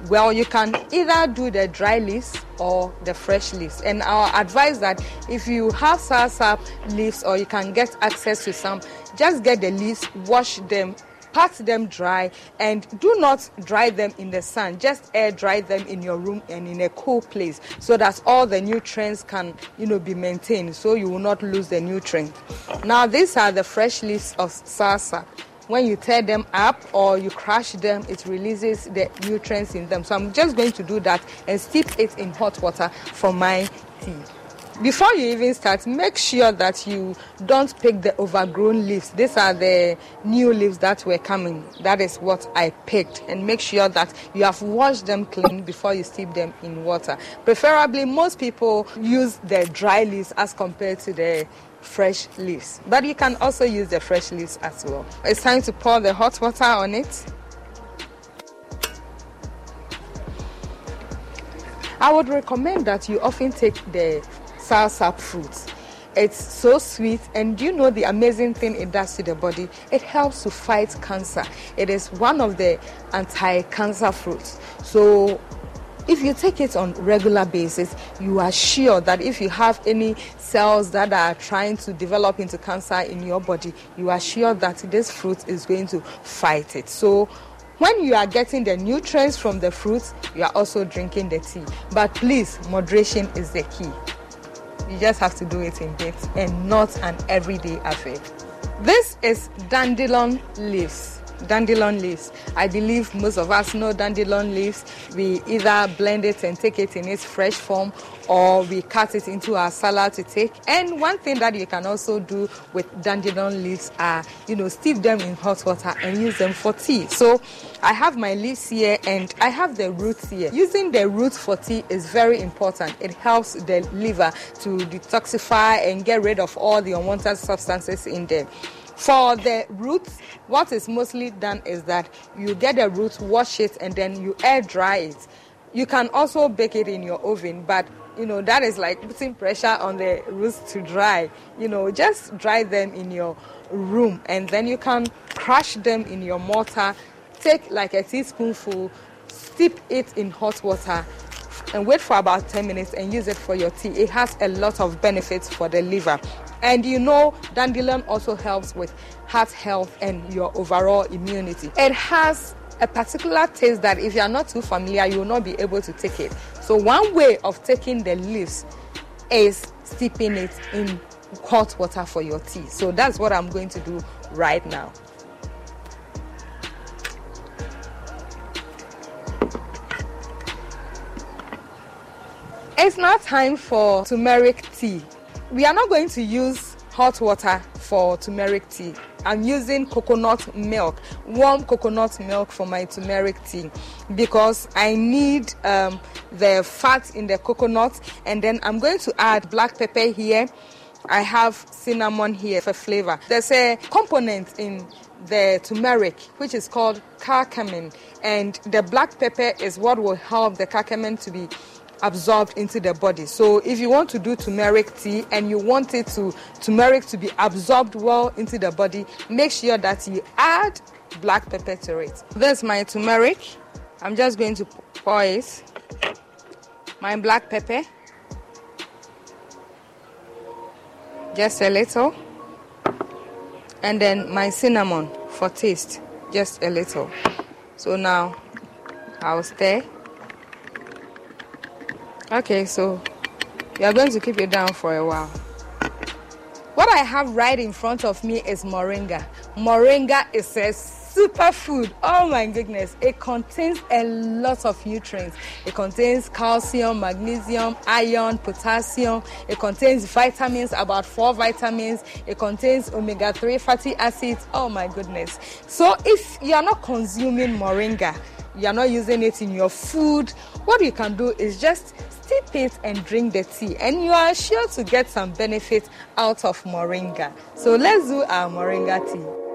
Well, you can either do the dry leaves or the fresh leaves. And our advice that if you have soursop leaves or you can get access to some, just get the leaves, wash them, pat them dry, and do not dry them in the sun. Just air dry them in your room and in a cool place so that all the nutrients can, you know, be maintained so you will not lose the nutrients. Now, these are the fresh leaves of soursop when you tear them up or you crush them, it releases the nutrients in them. So I'm just going to do that and steep it in hot water for my tea. Before you even start, make sure that you don't pick the overgrown leaves. These are the new leaves that were coming. That is what I picked. And make sure that you have washed them clean before you steep them in water. Preferably, most people use the dry leaves as compared to the fresh leaves. But you can also use the fresh leaves as well. It's time to pour the hot water on it. I would recommend that you often take the soursop fruits. It's so sweet, and you know the amazing thing it does to the body? It helps to fight cancer. It is one of the anti cancer fruits. So, if you take it on regular basis, you are sure that if you have any cells that are trying to develop into cancer in your body, you are sure that this fruit is going to fight it. So when you are getting the nutrients from the fruits, you are also drinking the tea. But please, moderation is the key. You just have to do it in bits and not an everyday affair. This is dandelion leaves dandelion leaves. I believe most of us know dandelion leaves. We either blend it and take it in its fresh form or we cut it into our salad to take. And one thing that you can also do with dandelion leaves are, you know, steep them in hot water and use them for tea. So I have my leaves here and I have the roots here. Using the roots for tea is very important. It helps the liver to detoxify and get rid of all the unwanted substances in there. For the roots, what is mostly done is that you get the roots, wash it, and then you air dry it. You can also bake it in your oven, but you know that is like putting pressure on the roots to dry. You know, just dry them in your room, and then you can crush them in your mortar. Take like a teaspoonful, steep it in hot water, and wait for about 10 minutes and use it for your tea. It has a lot of benefits for the liver. And you know, dandelion also helps with heart health and your overall immunity. It has a particular taste that if you are not too familiar, you will not be able to take it. So, one way of taking the leaves is steeping it in hot water for your tea. So, that's what I'm going to do right now. It's now time for turmeric tea we are not going to use hot water for turmeric tea. I'm using coconut milk, warm coconut milk for my turmeric tea because I need um, the fat in the coconut and then I'm going to add black pepper here. I have cinnamon here for flavor. There's a component in the turmeric which is called curcumin and the black pepper is what will help the curcumin to be absorbed into the body. So if you want to do turmeric tea and you want it to turmeric to be absorbed well into the body, make sure that you add black pepper to it. This my turmeric. I'm just going to pour it. My black pepper. Just a little. And then my cinnamon for taste. Just a little. So now I'll stir. Okay, so you are going to keep it down for a while. What I have right in front of me is moringa. Moringa is a superfood. Oh my goodness. It contains a lot of nutrients. It contains calcium, magnesium, iron, potassium. It contains vitamins, about four vitamins. It contains omega 3 fatty acids. Oh my goodness. So if you are not consuming moringa, you are not using it in your food, what you can do is just steep it and drink the tea, and you are sure to get some benefit out of moringa. So let's do our moringa tea.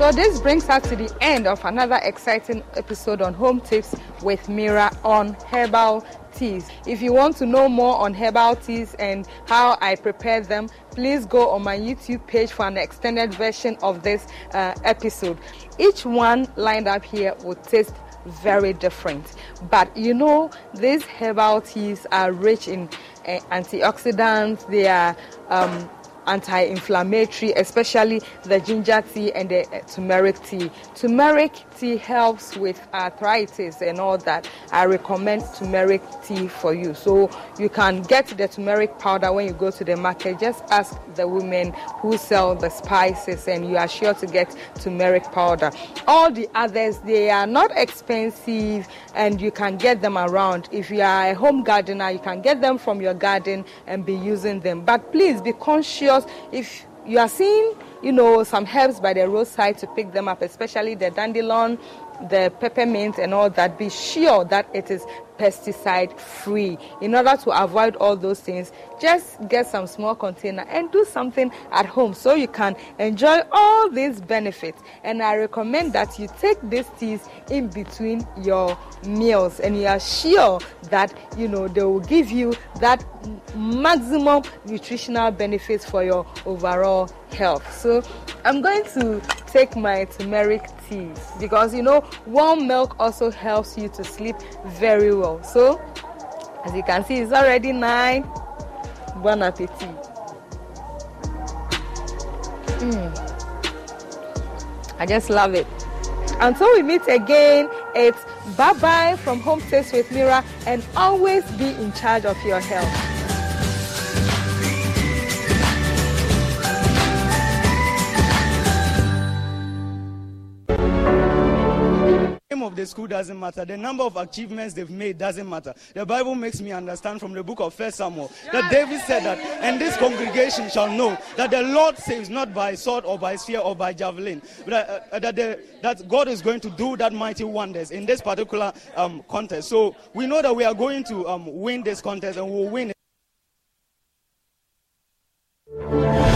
So this brings us to the end of another exciting episode on Home Tips with Mira on herbal teas. If you want to know more on herbal teas and how I prepare them, please go on my YouTube page for an extended version of this uh, episode. Each one lined up here will taste very different. But you know, these herbal teas are rich in uh, antioxidants, they are um, anti-inflammatory, especially the ginger tea and the turmeric tea. Turmeric tea helps with arthritis and all that. I recommend turmeric tea for you. So you can get the turmeric powder when you go to the market. Just ask the women who sell the spices and you are sure to get turmeric powder. All the others, they are not expensive and you can get them around. If you are a home gardener, you can get them from your garden and be using them. But please be conscious if you are seeing, you know, some herbs by the roadside to pick them up, especially the dandelion the peppermint and all that, be sure that it is pesticide free. In order to avoid all those things, just get some small container and do something at home so you can enjoy all these benefits. And I recommend that you take these teas in between your meals and you are sure that you know they will give you that maximum nutritional benefits for your overall health. So I'm going to take my turmeric tea because you know warm milk also helps you to sleep very well. So as you can see, it's already nine. Bon appetit. Mm. I just love it. Until we meet again, it's bye bye from Home Tips with Mira and always be in charge of your health. The school doesn't matter. The number of achievements they've made doesn't matter. The Bible makes me understand from the book of First Samuel that David said that, and this congregation shall know that the Lord saves not by sword or by spear or by javelin, but uh, uh, that, the, that God is going to do that mighty wonders in this particular um, contest. So we know that we are going to um, win this contest and we'll win it.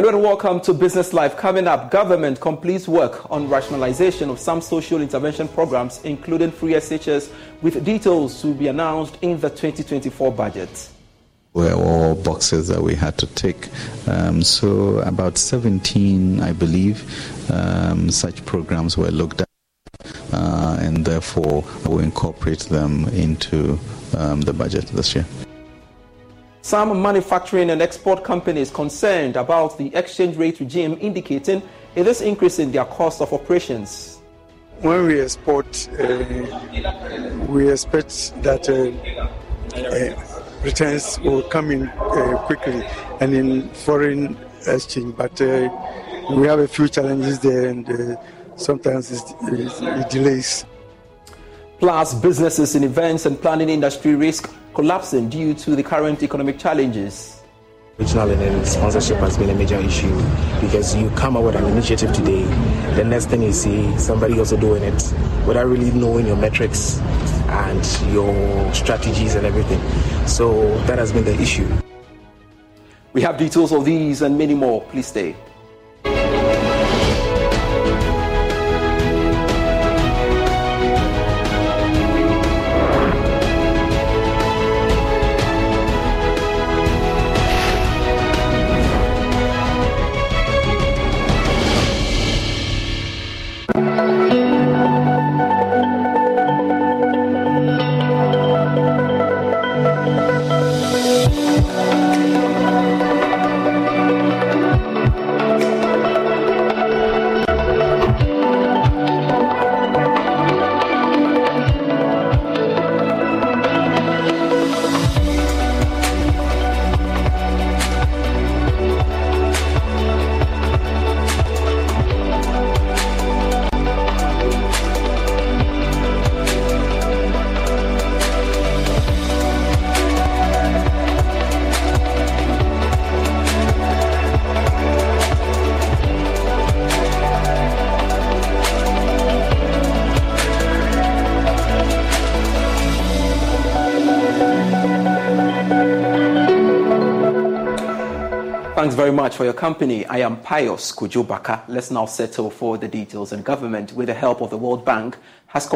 Hello and welcome to Business Life. Coming up, government completes work on rationalization of some social intervention programs, including free SHS, with details to be announced in the 2024 budget. Were all boxes that we had to tick. Um, so, about 17, I believe, um, such programs were looked at, uh, and therefore we incorporate them into um, the budget this year. Some manufacturing and export companies concerned about the exchange rate regime indicating it is increasing their cost of operations. When we export, uh, we expect that uh, uh, returns will come in uh, quickly and in foreign exchange, but uh, we have a few challenges there and uh, sometimes it delays. Plus, businesses in events and planning industry risk collapsing due to the current economic challenges. Regional and sponsorship has been a major issue because you come up with an initiative today, the next thing you see somebody also doing it without really knowing your metrics and your strategies and everything. So that has been the issue. We have details of these and many more. Please stay. For your company. I am Pius Kujubaka. Let's now settle for the details. And government, with the help of the World Bank, has